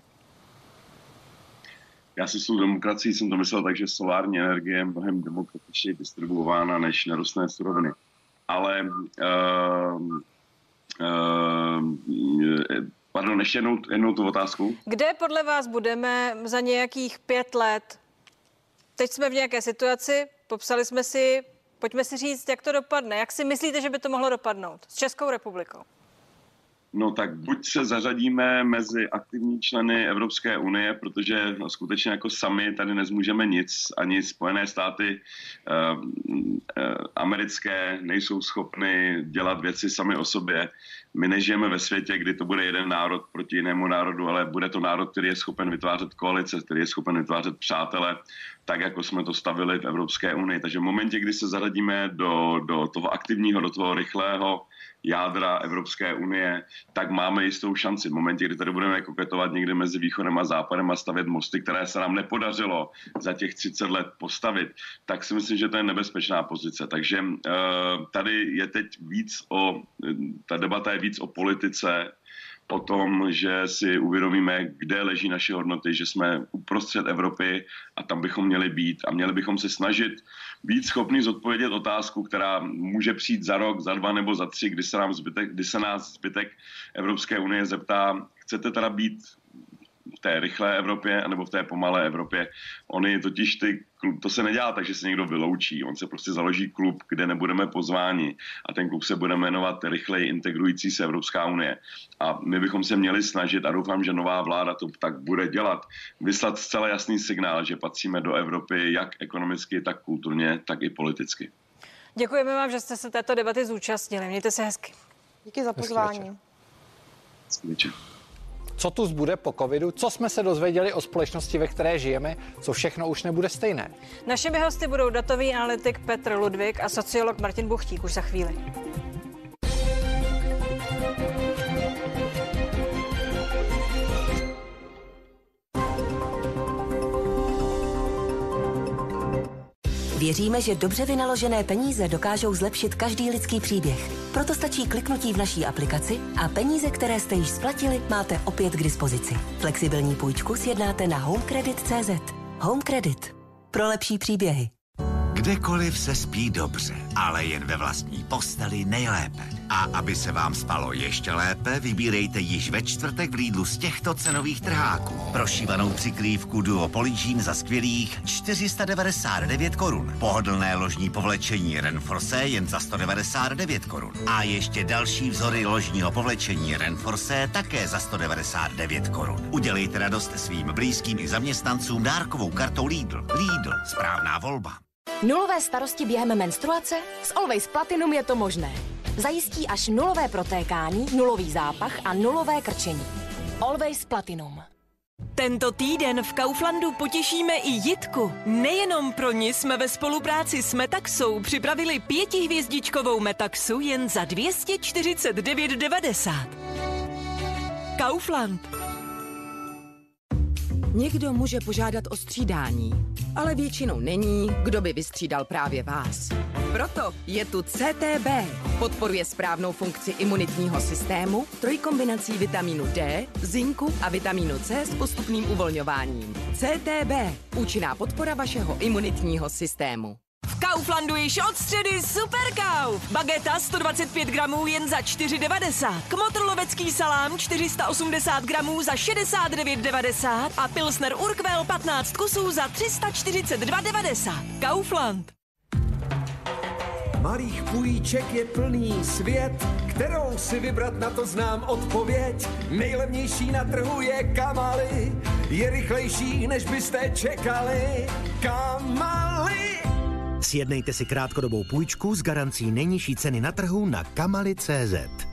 [SPEAKER 9] Já si s tou demokracií jsem to myslel tak, že solární energie je mnohem demokratičněji distribuována než nerostné suroviny. Ale uh, uh, pardon, ještě jednou, jednou tu otázku.
[SPEAKER 1] Kde podle vás budeme za nějakých pět let? Teď jsme v nějaké situaci, popsali jsme si, pojďme si říct, jak to dopadne. Jak si myslíte, že by to mohlo dopadnout s Českou republikou?
[SPEAKER 9] No tak buď se zařadíme mezi aktivní členy Evropské unie, protože skutečně jako sami tady nezmůžeme nic, ani Spojené státy eh, eh, americké nejsou schopny dělat věci sami o sobě. My nežijeme ve světě, kdy to bude jeden národ proti jinému národu, ale bude to národ, který je schopen vytvářet koalice, který je schopen vytvářet přátele, tak jako jsme to stavili v Evropské unii. Takže v momentě, kdy se zaradíme do, do toho aktivního, do toho rychlého jádra Evropské unie, tak máme jistou šanci. V momentě, kdy tady budeme koketovat někde mezi východem a západem a stavět mosty, které se nám nepodařilo za těch 30 let postavit, tak si myslím, že to je nebezpečná pozice. Takže uh, tady je teď víc o, ta debata je víc o politice, o tom, že si uvědomíme, kde leží naše hodnoty, že jsme uprostřed Evropy a tam bychom měli být. A měli bychom se snažit být schopni zodpovědět otázku, která může přijít za rok, za dva nebo za tři, kdy se, nám zbytek, kdy se nás zbytek Evropské unie zeptá, chcete teda být té rychlé Evropě nebo v té pomalé Evropě. Oni totiž ty, to se nedělá tak, že se někdo vyloučí. On se prostě založí klub, kde nebudeme pozváni a ten klub se bude jmenovat rychleji integrující se Evropská unie. A my bychom se měli snažit a doufám, že nová vláda to tak bude dělat. Vyslat zcela jasný signál, že patříme do Evropy jak ekonomicky, tak kulturně, tak i politicky.
[SPEAKER 1] Děkujeme vám, že jste se této debaty zúčastnili. Mějte se hezky.
[SPEAKER 8] Díky za pozvání.
[SPEAKER 9] Hezký večer
[SPEAKER 2] co tu zbude po covidu, co jsme se dozvěděli o společnosti, ve které žijeme, co všechno už nebude stejné.
[SPEAKER 1] Našimi hosty budou datový analytik Petr Ludvík a sociolog Martin Buchtík už za chvíli.
[SPEAKER 10] Věříme, že dobře vynaložené peníze dokážou zlepšit každý lidský příběh. Proto stačí kliknutí v naší aplikaci a peníze, které jste již splatili, máte opět k dispozici. Flexibilní půjčku sjednáte na homecredit.cz. Home Credit. Pro lepší příběhy.
[SPEAKER 11] Kdekoliv se spí dobře, ale jen ve vlastní posteli nejlépe. A aby se vám spalo ještě lépe, vybírejte již ve čtvrtek v Lidlu z těchto cenových trháků. Prošívanou přikrývku Duo Polížín za skvělých 499 korun. Pohodlné ložní povlečení Renforce jen za 199 korun. A ještě další vzory ložního povlečení Renforce také za 199 korun. Udělejte radost svým blízkým i zaměstnancům dárkovou kartou Lidl. Lidl, správná volba.
[SPEAKER 12] Nulové starosti během menstruace? S Always Platinum je to možné. Zajistí až nulové protékání, nulový zápach a nulové krčení. Always Platinum.
[SPEAKER 13] Tento týden v Kauflandu potěšíme i Jitku. Nejenom pro ní jsme ve spolupráci s Metaxou připravili pětihvězdičkovou Metaxu jen za 249,90. Kaufland.
[SPEAKER 14] Někdo může požádat o střídání, ale většinou není, kdo by vystřídal právě vás. Proto je tu CTB. Podporuje správnou funkci imunitního systému trojkombinací vitamínu D, zinku a vitamínu C s postupným uvolňováním. CTB. Účinná podpora vašeho imunitního systému.
[SPEAKER 13] V Kauflandu již od středy Superkauf. Bageta 125 gramů jen za 4,90. Kmotr lovecký salám 480 gramů za 69,90 a Pilsner Urquell 15 kusů za 342,90. Kaufland.
[SPEAKER 15] Malých půjček je plný svět, kterou si vybrat na to znám odpověď. Nejlevnější na trhu je Kamaly, je rychlejší, než byste čekali. Kamaly!
[SPEAKER 16] Sjednejte si krátkodobou půjčku s garancí nejnižší ceny na trhu na kamali.cz.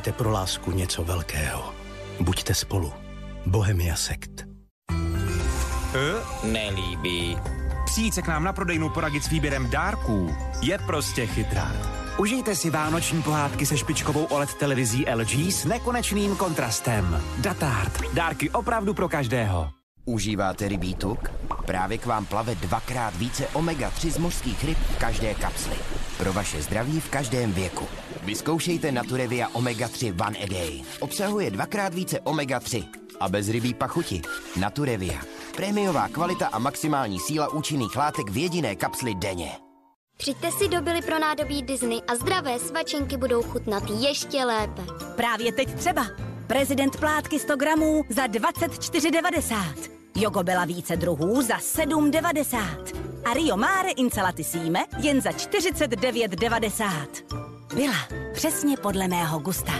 [SPEAKER 16] Udělejte pro lásku něco velkého. Buďte spolu. Bohemia Sekt.
[SPEAKER 17] Nelíbí. Přijít se k nám na prodejnu poradit s výběrem dárků je prostě chytrá. Užijte si vánoční pohádky se špičkovou OLED televizí LG s nekonečným kontrastem. Datard. Dárky opravdu pro každého.
[SPEAKER 18] Užíváte rybí tuk? Právě k vám plave dvakrát více omega-3 z mořských ryb v každé kapsli. Pro vaše zdraví v každém věku. Vyzkoušejte Naturevia Omega-3 One a Day. Obsahuje dvakrát více omega-3 a bez rybí pachuti. Naturevia. Prémiová kvalita a maximální síla účinných látek v jediné kapsli denně.
[SPEAKER 19] Přijďte si do Billy pro nádobí Disney a zdravé svačinky budou chutnat ještě lépe.
[SPEAKER 20] Právě teď třeba. Prezident plátky 100 gramů za 24,90. Jogobela více druhů za 7,90. A Rio Mare Incelaty Síme jen za 49,90. Byla přesně podle mého gusta.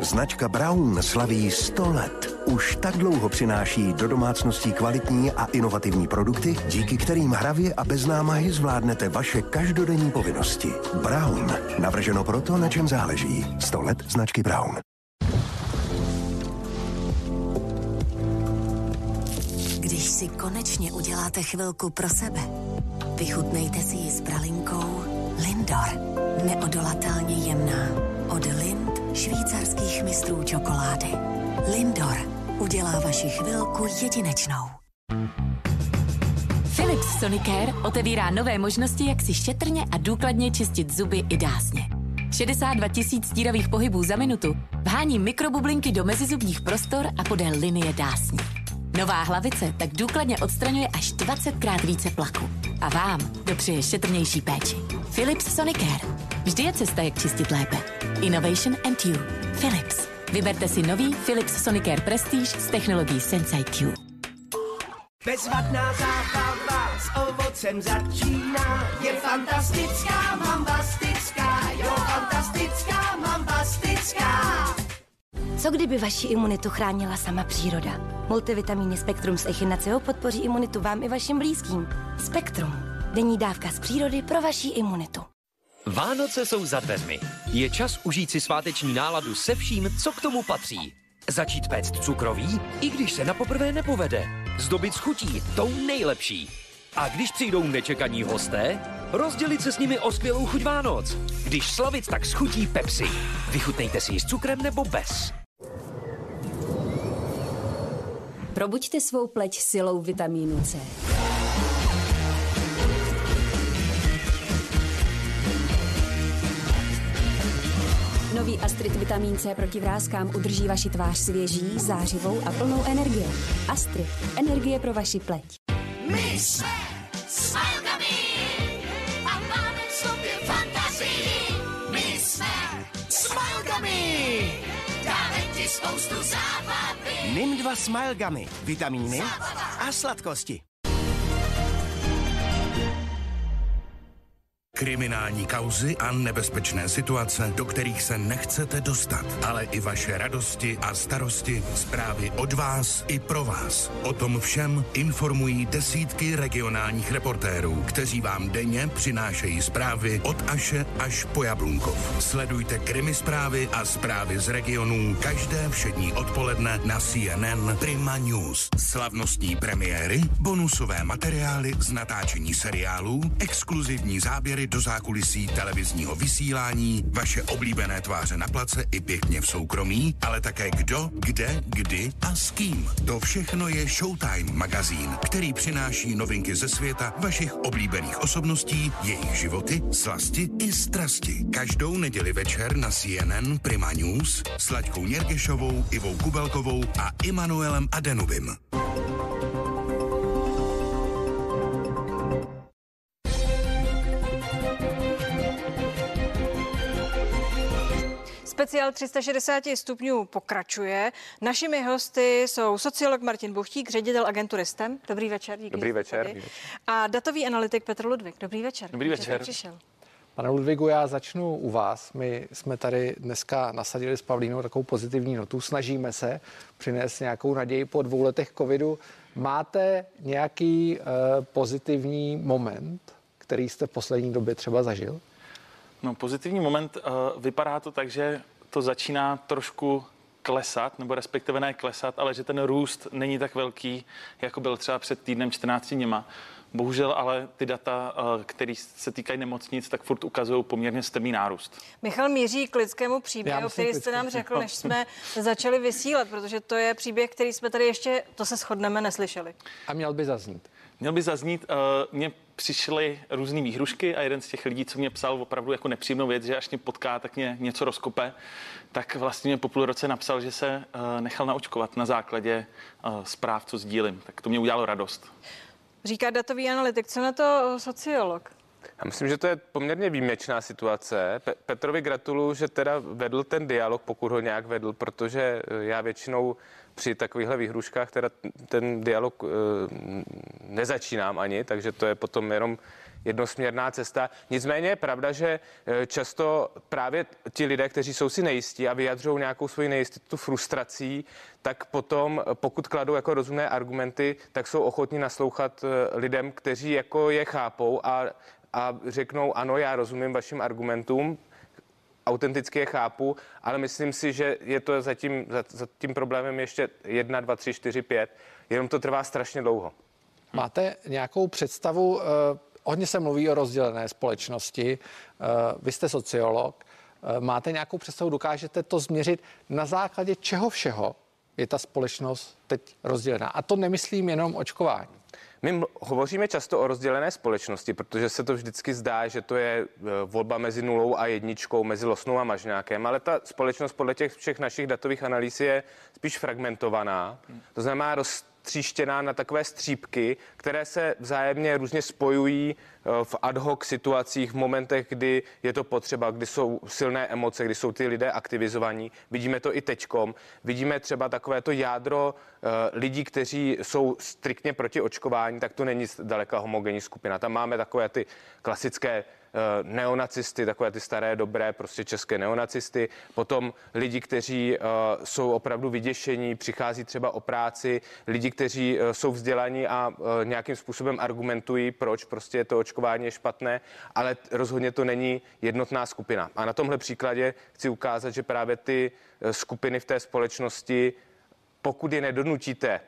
[SPEAKER 16] Značka Brown slaví 100 let. Už tak dlouho přináší do domácností kvalitní a inovativní produkty, díky kterým hravě a bez námahy zvládnete vaše každodenní povinnosti. Brown. Navrženo proto, na čem záleží. 100 let značky Brown.
[SPEAKER 10] Když si konečně uděláte chvilku pro sebe, vychutnejte si ji s pralinkou Lindor. Neodolatelně jemná. Od Lind švýcarských mistrů čokolády. Lindor udělá vaši chvilku jedinečnou.
[SPEAKER 12] Philips Sonicare otevírá nové možnosti, jak si šetrně a důkladně čistit zuby i dásně. 62 tisíc stíravých pohybů za minutu vhání mikrobublinky do mezizubních prostor a podél linie dásní. Nová hlavice tak důkladně odstraňuje až 20krát více plaku. A vám dopřeje šetrnější péči. Philips Sonicare. Vždy je cesta, jak čistit lépe. Innovation and you. Philips. Vyberte si nový Philips Sonicare Prestige s technologií Sensei Q.
[SPEAKER 15] Bezvadná zábava s ovocem začíná. Je fantastická, mambastická, jo, fantastická, mambastická.
[SPEAKER 21] Co kdyby vaši imunitu chránila sama příroda? Multivitamíny Spektrum z Echinaceo podpoří imunitu vám i vašim blízkým. Spektrum. Denní dávka z přírody pro vaši imunitu.
[SPEAKER 22] Vánoce jsou za dveřmi. Je čas užít si sváteční náladu se vším, co k tomu patří. Začít péct cukroví, i když se na poprvé nepovede. Zdobit s chutí, tou nejlepší. A když přijdou nečekaní hosté, rozdělit se s nimi o skvělou chuť Vánoc. Když slavit, tak s chutí Pepsi. Vychutnejte si ji s cukrem nebo bez.
[SPEAKER 23] Probuďte svou pleť silou vitamínu C. Nový Astrid vitamin C proti vrázkám udrží vaši tvář svěží, zářivou a plnou energie. Astrid. Energie pro vaši pleť.
[SPEAKER 24] My jsme spoustu zábavy.
[SPEAKER 11] NIM 2 Smile Gummy. Vitamíny a sladkosti.
[SPEAKER 25] Kriminální kauzy a nebezpečné situace, do kterých se nechcete dostat, ale i vaše radosti a starosti, zprávy od vás i pro vás. O tom všem informují desítky regionálních reportérů, kteří vám denně přinášejí zprávy od Aše až po Jablunkov. Sledujte krimi zprávy a zprávy z regionů každé všední odpoledne na CNN Prima News. Slavnostní premiéry, bonusové materiály z natáčení seriálů, exkluzivní záběry do zákulisí televizního vysílání, vaše oblíbené tváře na place i pěkně v soukromí, ale také kdo, kde, kdy a s kým. To všechno je Showtime magazín, který přináší novinky ze světa vašich oblíbených osobností, jejich životy, slasti i strasti. Každou neděli večer na CNN Prima News s Laďkou Něrgešovou, Ivou Kubelkovou a Immanuelem Adenubim.
[SPEAKER 1] Speciál 360 stupňů pokračuje. Našimi hosty jsou sociolog Martin Buchtík, ředitel agentury STEM. Dobrý večer. Díky,
[SPEAKER 26] Dobrý večer.
[SPEAKER 1] tady. A datový analytik Petr Ludvík. Dobrý večer.
[SPEAKER 26] Dobrý večer.
[SPEAKER 1] Přišel.
[SPEAKER 2] Pane Ludvigu, já začnu u vás. My jsme tady dneska nasadili s Pavlínou takovou pozitivní notu. Snažíme se přinést nějakou naději po dvou letech covidu. Máte nějaký uh, pozitivní moment, který jste v poslední době třeba zažil?
[SPEAKER 26] No, pozitivní moment, uh, vypadá to tak, že to začíná trošku klesat, nebo respektive ne klesat, ale že ten růst není tak velký, jako byl třeba před týdnem 14 dněma. Bohužel ale ty data, uh, které se týkají nemocnic, tak furt ukazují poměrně strmý nárůst.
[SPEAKER 1] Michal míří k lidskému příběhu, který jste nám řekl, než jsme začali vysílat, protože to je příběh, který jsme tady ještě, to se shodneme, neslyšeli.
[SPEAKER 2] A měl by zaznít.
[SPEAKER 26] Měl by zaznít, uh, mně přišly různé výhrušky a jeden z těch lidí, co mě psal opravdu jako nepříjemnou věc, že až mě potká, tak mě něco rozkope, tak vlastně mě po půl roce napsal, že se uh, nechal naočkovat na základě uh, zpráv, co sdílím. Tak to mě udělalo radost.
[SPEAKER 1] Říká datový analytik, co na to sociolog?
[SPEAKER 27] Já myslím, že to je poměrně výjimečná situace. Pe- Petrovi gratuluju, že teda vedl ten dialog, pokud ho nějak vedl, protože eh, já většinou při takovýchhle výhruškách teda ten dialog e, nezačínám ani, takže to je potom jenom jednosměrná cesta. Nicméně je pravda, že eh, často právě ti lidé, kteří jsou si nejistí a vyjadřují nějakou svoji nejistotu frustrací, tak potom, pokud kladou jako rozumné argumenty, tak jsou ochotní naslouchat lidem, kteří jako je chápou a, a řeknou, ano, já rozumím vašim argumentům, autenticky je chápu, ale myslím si, že je to zatím, za, za tím problémem ještě jedna, dva, tři, čtyři, pět. Jenom to trvá strašně dlouho.
[SPEAKER 2] Máte nějakou představu, eh, hodně se mluví o rozdělené společnosti, eh, vy jste sociolog, eh, máte nějakou představu, dokážete to změřit, na základě čeho všeho je ta společnost teď rozdělená. A to nemyslím jenom očkování.
[SPEAKER 27] My hovoříme často o rozdělené společnosti, protože se to vždycky zdá, že to je e, volba mezi nulou a jedničkou, mezi losnou a mažňákem, ale ta společnost podle těch všech našich datových analýz je spíš fragmentovaná. To znamená roztříštěná na takové střípky, které se vzájemně různě spojují e, v ad hoc situacích, v momentech, kdy je to potřeba, kdy jsou silné emoce, kdy jsou ty lidé aktivizovaní. Vidíme to i teďkom. Vidíme třeba takové to jádro e, lidí, kteří jsou striktně proti očkování, tak to není zdaleka homogenní skupina. Tam máme takové ty klasické eh, neonacisty, takové ty staré, dobré, prostě české neonacisty, potom lidi, kteří eh, jsou opravdu vyděšení, přichází třeba o práci, lidi, kteří eh, jsou vzdělaní a eh, nějakým způsobem argumentují, proč prostě to očkování je špatné, ale rozhodně to není jednotná skupina. A na tomhle příkladě chci ukázat, že právě ty eh, skupiny v té společnosti, pokud je nedonutíte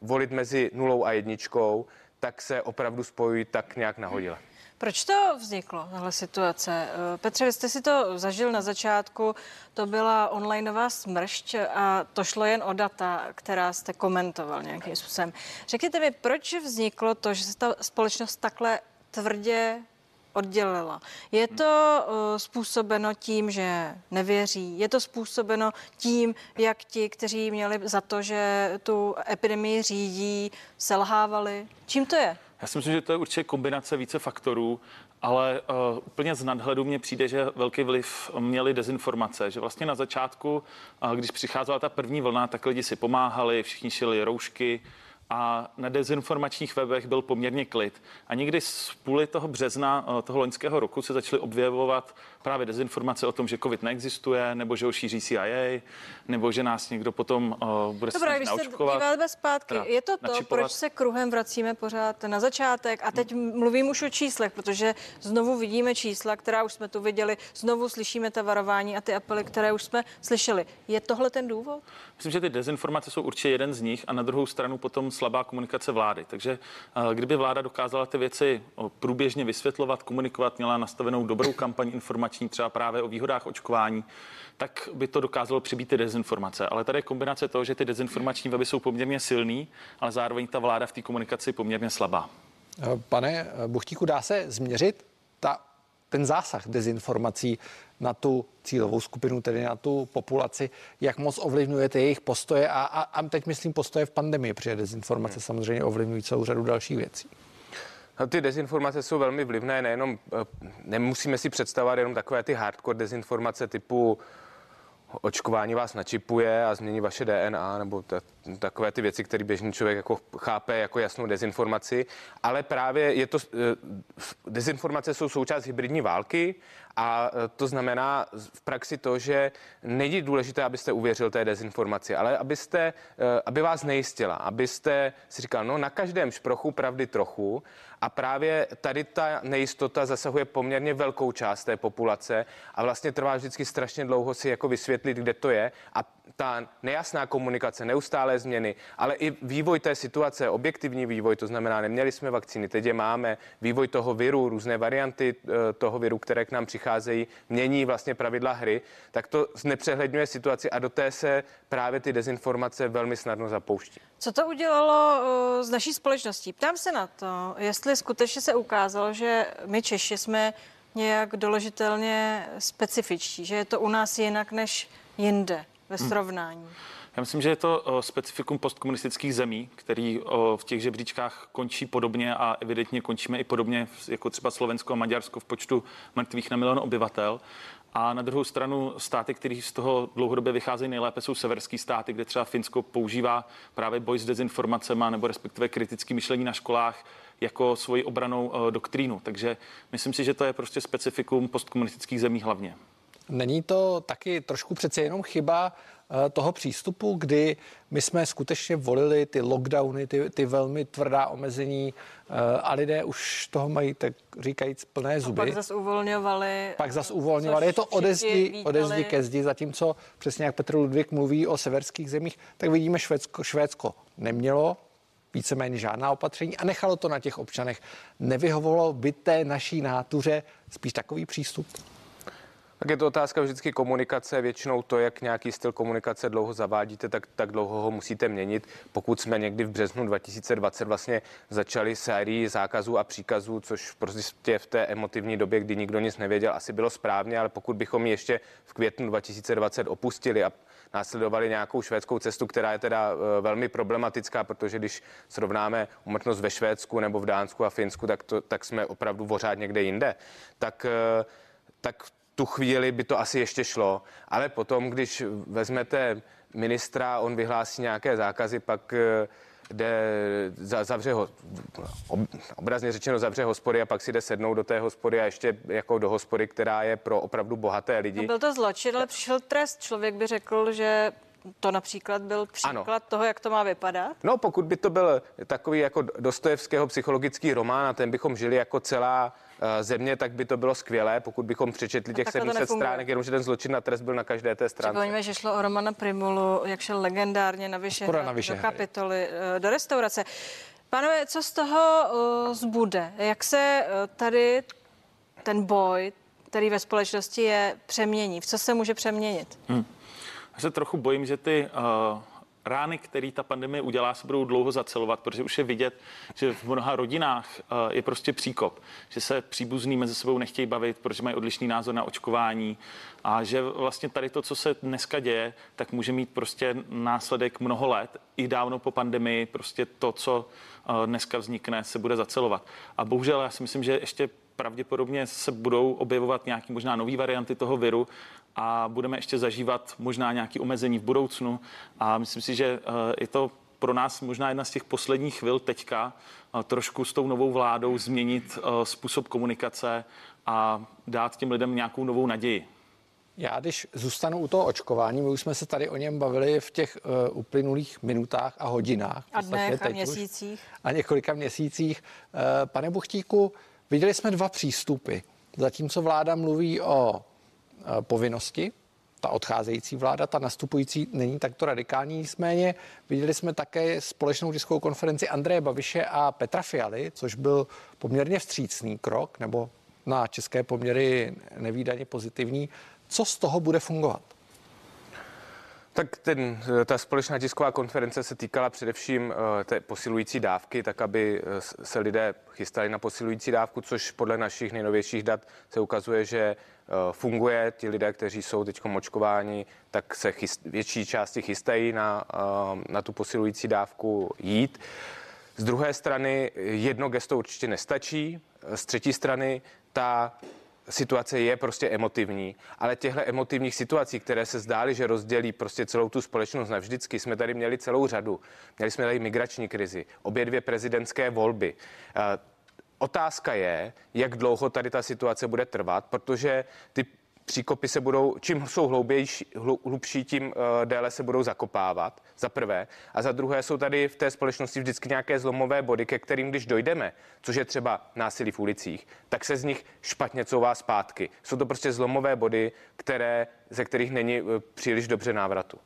[SPEAKER 27] volit mezi nulou a jedničkou, tak se opravdu spojují tak nějak nahodile.
[SPEAKER 1] Proč to vzniklo, tahle situace? Eh, Petře, vy jste si to zažil na začátku, to byla onlineová smršť a to šlo jen o data, která jste komentoval nějakým způsobem. Řekněte mi, proč vzniklo to, že se ta společnost takhle tvrdě oddělila. Je to uh, způsobeno tím, že nevěří? Je to způsobeno tím, jak ti, kteří měli za to, že tu epidemii řídí, selhávali? Čím to je?
[SPEAKER 26] Já si myslím, že to je určitě kombinace více faktorů, ale uh, úplně z nadhledu mně přijde, že velký vliv měly dezinformace, že vlastně na začátku, uh, když přicházela ta první vlna, tak lidi si pomáhali, všichni šili roušky a na dezinformačních webech byl poměrně klid. A někdy z půly toho března uh, toho loňského roku se začaly objevovat právě dezinformace o tom, že COVID neexistuje, nebo že ho šíří CIA, nebo že nás někdo potom uh, bude
[SPEAKER 1] Dobrá, když se díváme zpátky, je to to,
[SPEAKER 26] načipovat.
[SPEAKER 1] proč se kruhem vracíme pořád na začátek a teď mluvím už o číslech, protože znovu vidíme čísla, která už jsme tu viděli, znovu slyšíme ta varování a ty apely, které už jsme slyšeli. Je tohle ten důvod?
[SPEAKER 26] Myslím, že ty dezinformace jsou určitě jeden z nich a na druhou stranu potom slabá komunikace vlády. Takže eh, kdyby vláda dokázala ty věci o, průběžně vysvětlovat, komunikovat, měla nastavenou dobrou kampaň informační třeba právě o výhodách očkování, tak by to dokázalo přibít ty dezinformace. Ale tady je kombinace toho, že ty dezinformační weby jsou poměrně silný, ale zároveň ta vláda v té komunikaci poměrně slabá.
[SPEAKER 2] Pane eh, Buchtíku, dá se změřit ta, ten zásah dezinformací na tu cílovou skupinu, tedy na tu populaci, jak moc ovlivňujete jejich postoje a, a, a teď myslím postoje v pandemii, protože dezinformace hmm. samozřejmě ovlivňují celou řadu dalších věcí.
[SPEAKER 27] No, ty dezinformace jsou velmi vlivné, nejenom, eh, nemusíme si představovat jenom takové ty hardcore dezinformace typu očkování vás načipuje a změní vaše DNA, nebo takové ty věci, které běžný člověk jako chápe jako jasnou dezinformaci, ale právě je to, eh, dezinformace jsou součást hybridní války a eh, to znamená v praxi to, že není důležité, abyste uvěřil té dezinformaci, ale abyste, eh, aby vás nejistila, abyste si říkal, no na každém šprochu pravdy trochu. A právě tady ta nejistota zasahuje poměrně velkou část té populace a vlastně trvá vždycky strašně dlouho si jako vysvětlit, kde to je a ta nejasná komunikace, neustálé změny, ale i vývoj té situace, objektivní vývoj, to znamená, neměli jsme vakcíny, teď je máme, vývoj toho viru, různé varianty eh, toho viru, které k nám přicházejí, mění vlastně pravidla hry, tak to znepřehledňuje situaci a do té se právě ty dezinformace velmi snadno zapouští.
[SPEAKER 1] Co to udělalo s naší společností? Ptám se na to, jestli skutečně se ukázalo, že my Češi jsme nějak doložitelně specifičtí, že je to u nás jinak než jinde ve
[SPEAKER 26] Hmm.
[SPEAKER 1] srovnání.
[SPEAKER 26] Já myslím, že je to o, specifikum postkomunistických zemí, který o, v těch žebříčkách končí podobně a evidentně končíme i podobně jako třeba Slovensko a Maďarsko v počtu mrtvých na milion obyvatel. A na druhou stranu státy, které z toho dlouhodobě vycházejí nejlépe, jsou severský státy, kde třeba Finsko používá právě boj s dezinformacemi nebo respektive kritické myšlení na školách jako svoji obranou o, doktrínu. Takže myslím si, že to je prostě specifikum postkomunistických zemí hlavně.
[SPEAKER 2] Není to taky trošku přece jenom chyba eh, toho přístupu, kdy my jsme skutečně volili ty lockdowny, ty, ty velmi tvrdá omezení eh, a lidé už toho mají, tak říkajíc, plné
[SPEAKER 1] A
[SPEAKER 2] zuby.
[SPEAKER 1] pak zase uvolňovali.
[SPEAKER 2] Pak zas uvolňovali. Je to
[SPEAKER 1] což
[SPEAKER 2] ode
[SPEAKER 1] všichni
[SPEAKER 2] zdi, ode zdi
[SPEAKER 1] vítali.
[SPEAKER 2] ke zdi, zatímco přesně jak Petr Ludvík mluví o severských zemích, tak vidíme Švédsko, Švédsko nemělo víceméně žádná opatření a nechalo to na těch občanech. Nevyhovovalo by té naší nátuře spíš takový přístup?
[SPEAKER 27] Tak je to otázka vždycky komunikace. Většinou to, jak nějaký styl komunikace dlouho zavádíte, tak, tak dlouho ho musíte měnit. Pokud jsme někdy v březnu 2020 vlastně začali sérii zákazů a příkazů, což prostě v té emotivní době, kdy nikdo nic nevěděl, asi bylo správně, ale pokud bychom ji ještě v květnu 2020 opustili a následovali nějakou švédskou cestu, která je teda eh, velmi problematická, protože když srovnáme umrtnost ve Švédsku nebo v Dánsku a Finsku, tak, to, tak jsme opravdu pořád někde jinde. Tak, eh, tak tu chvíli by to asi ještě šlo, ale potom, když vezmete ministra, on vyhlásí nějaké zákazy, pak eh, jde, za- zavře ho, ob- obrazně řečeno zavře hospody a pak si jde sednout do té hospody a ještě jako do hospody, která je pro opravdu bohaté lidi.
[SPEAKER 1] No byl to zločin, ale přišel trest. Člověk by řekl, že to například byl příklad ano. toho, jak to má vypadat.
[SPEAKER 27] No, pokud by to byl takový jako Dostojevského psychologický román a ten bychom žili jako celá země, tak by to bylo skvělé, pokud bychom přečetli těch
[SPEAKER 1] takhle to
[SPEAKER 27] 700
[SPEAKER 1] nefunguje.
[SPEAKER 27] stránek, jenomže ten zločin na trest byl na každé té stránce.
[SPEAKER 1] Připomeňme, že šlo o Romana Primulu, jak šel legendárně na Vyšehrad,
[SPEAKER 27] na
[SPEAKER 1] do
[SPEAKER 27] Vyšehrady.
[SPEAKER 1] kapitoly, eh, do restaurace. Pánové, co z toho uh, zbude? Jak se uh, tady ten boj, který ve společnosti je, přemění? V co se může přeměnit?
[SPEAKER 26] Hmm. Já se trochu bojím, že ty uh, rány, které ta pandemie udělá, se budou dlouho zacelovat, protože už je vidět, že v mnoha rodinách uh, je prostě příkop, že se příbuzní mezi sebou nechtějí bavit, protože mají odlišný názor na očkování a že vlastně tady to, co se dneska děje, tak může mít prostě následek mnoho let, i dávno po pandemii, prostě to, co uh, dneska vznikne, se bude zacelovat. A bohužel já si myslím, že ještě pravděpodobně se budou objevovat nějaké možná nové varianty toho viru a budeme ještě zažívat možná nějaké omezení v budoucnu. A myslím si, že eh, je to pro nás možná jedna z těch posledních chvil teďka eh, trošku s tou novou vládou změnit eh, způsob komunikace a dát těm lidem nějakou novou naději.
[SPEAKER 2] Já když zůstanu u toho očkování, my už jsme se tady o něm bavili v těch uh, uplynulých minutách a hodinách.
[SPEAKER 1] A dnech a
[SPEAKER 2] teď už.
[SPEAKER 1] měsících?
[SPEAKER 2] A několika měsících. Uh, pane Buchtíku, viděli jsme dva přístupy. Zatímco vláda mluví o uh, povinnosti ta odcházející vláda, ta nastupující není takto radikální. Nicméně viděli jsme také společnou tiskovou konferenci Andreje Babiše a Petra Fialy, což byl poměrně vstřícný krok, nebo na české poměry nevýdaně pozitivní. Co z toho bude fungovat?
[SPEAKER 27] Tak ten, ta společná tisková konference se týkala především eh, té posilující dávky, tak aby eh, se lidé chystali na posilující dávku, což podle našich nejnovějších dat se ukazuje, že eh, funguje. Ti lidé, kteří jsou teď močkováni, tak se chyst, větší části chystají na, na tu posilující dávku jít. Z druhé strany jedno gesto určitě nestačí. Z třetí strany ta situace je prostě emotivní, ale těchto emotivních situací, které se zdály, že rozdělí prostě celou tu společnost navždycky, jsme tady měli celou řadu. Měli jsme tady migrační krizi, obě dvě prezidentské volby. Eh, otázka je, jak dlouho tady ta situace bude trvat, protože ty příkopy se budou, čím jsou hloubější, hlubší, tím uh, déle se budou zakopávat, za prvé. A za druhé jsou tady v té společnosti vždycky nějaké zlomové body, ke kterým, když dojdeme, což je třeba násilí v ulicích, tak se z nich špatně couvá zpátky. Jsou to prostě zlomové body, které, ze kterých není uh, příliš dobře návratu.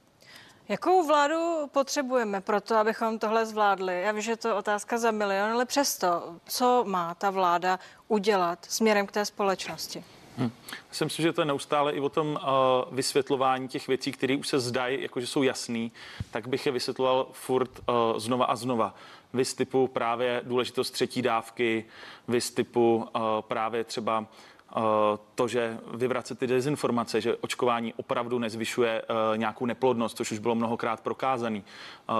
[SPEAKER 1] Jakou vládu potřebujeme pro to, abychom tohle zvládli? Já vím, že to je otázka za milion, ale přesto, co má ta vláda udělat směrem k té společnosti?
[SPEAKER 26] Hmm. Já si myslím, že to je neustále i o tom uh, vysvětlování těch věcí, které už se zdají, jakože jsou jasný, tak bych je vysvětloval furt uh, znova a znova. Vys typu právě důležitost třetí dávky, vys typu uh, právě třeba to, že vyvracet ty dezinformace, že očkování opravdu nezvyšuje nějakou neplodnost, což už bylo mnohokrát prokázaný.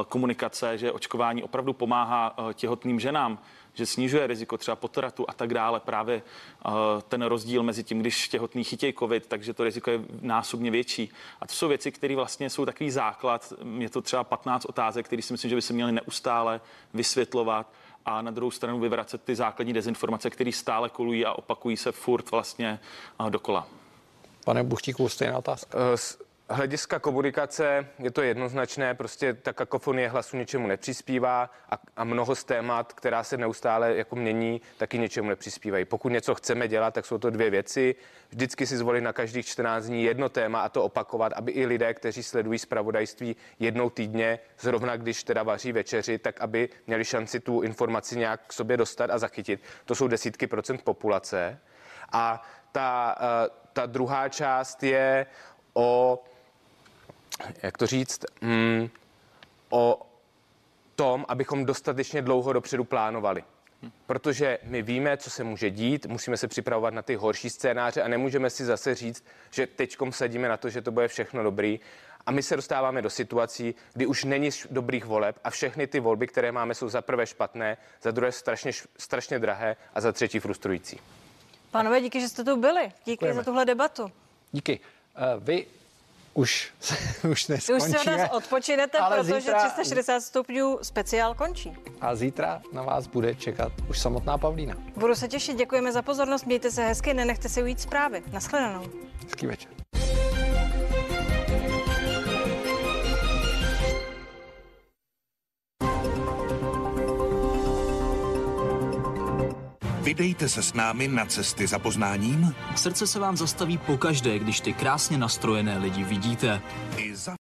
[SPEAKER 26] Komunikace, že očkování opravdu pomáhá těhotným ženám, že snižuje riziko třeba potratu a tak dále. Právě uh, ten rozdíl mezi tím, když těhotný chytějí covid, takže to riziko je násobně větší. A to jsou věci, které vlastně jsou takový základ. Je to třeba 15 otázek, které si myslím, že by se měly neustále vysvětlovat a na druhou stranu vyvracet ty základní dezinformace, které stále kolují a opakují se furt vlastně uh, dokola.
[SPEAKER 2] Pane Buchtíku, stejná otázka.
[SPEAKER 27] Hlediska komunikace je to jednoznačné, prostě ta kakofonie hlasu ničemu nepřispívá a, a mnoho z témat, která se neustále jako mění, taky ničemu nepřispívají. Pokud něco chceme dělat, tak jsou to dvě věci. Vždycky si zvolit na každých 14 dní jedno téma a to opakovat, aby i lidé, kteří sledují zpravodajství jednou týdně, zrovna když teda vaří večeři, tak aby měli šanci tu informaci nějak k sobě dostat a zachytit. To jsou desítky procent populace. A ta, eh, ta druhá část je o jak to říct, mm, o tom, abychom dostatečně dlouho dopředu plánovali. Protože my víme, co se může dít, musíme se připravovat na ty horší scénáře a nemůžeme si zase říct, že teďkom sedíme na to, že to bude všechno dobrý. A my se dostáváme do situací, kdy už není dobrých voleb a všechny ty volby, které máme, jsou za prvé špatné, za druhé strašně, strašně drahé a za třetí frustrující.
[SPEAKER 1] Pánové, díky, že jste tu byli. Díky Děkujeme. za tuhle debatu.
[SPEAKER 2] Díky. Uh, vy už, už neskončíme.
[SPEAKER 1] Už se od nás odpočinete, protože zítra, 360 stupňů speciál končí.
[SPEAKER 2] A zítra na vás bude čekat už samotná Pavlína.
[SPEAKER 1] Budu se těšit, děkujeme za pozornost, mějte se hezky, nenechte si ujít zprávy. Naschledanou.
[SPEAKER 2] Hezký večer.
[SPEAKER 25] Vydejte se s námi na cesty za poznáním.
[SPEAKER 28] Srdce se vám zastaví pokaždé, když ty krásně nastrojené lidi vidíte.
[SPEAKER 25] I za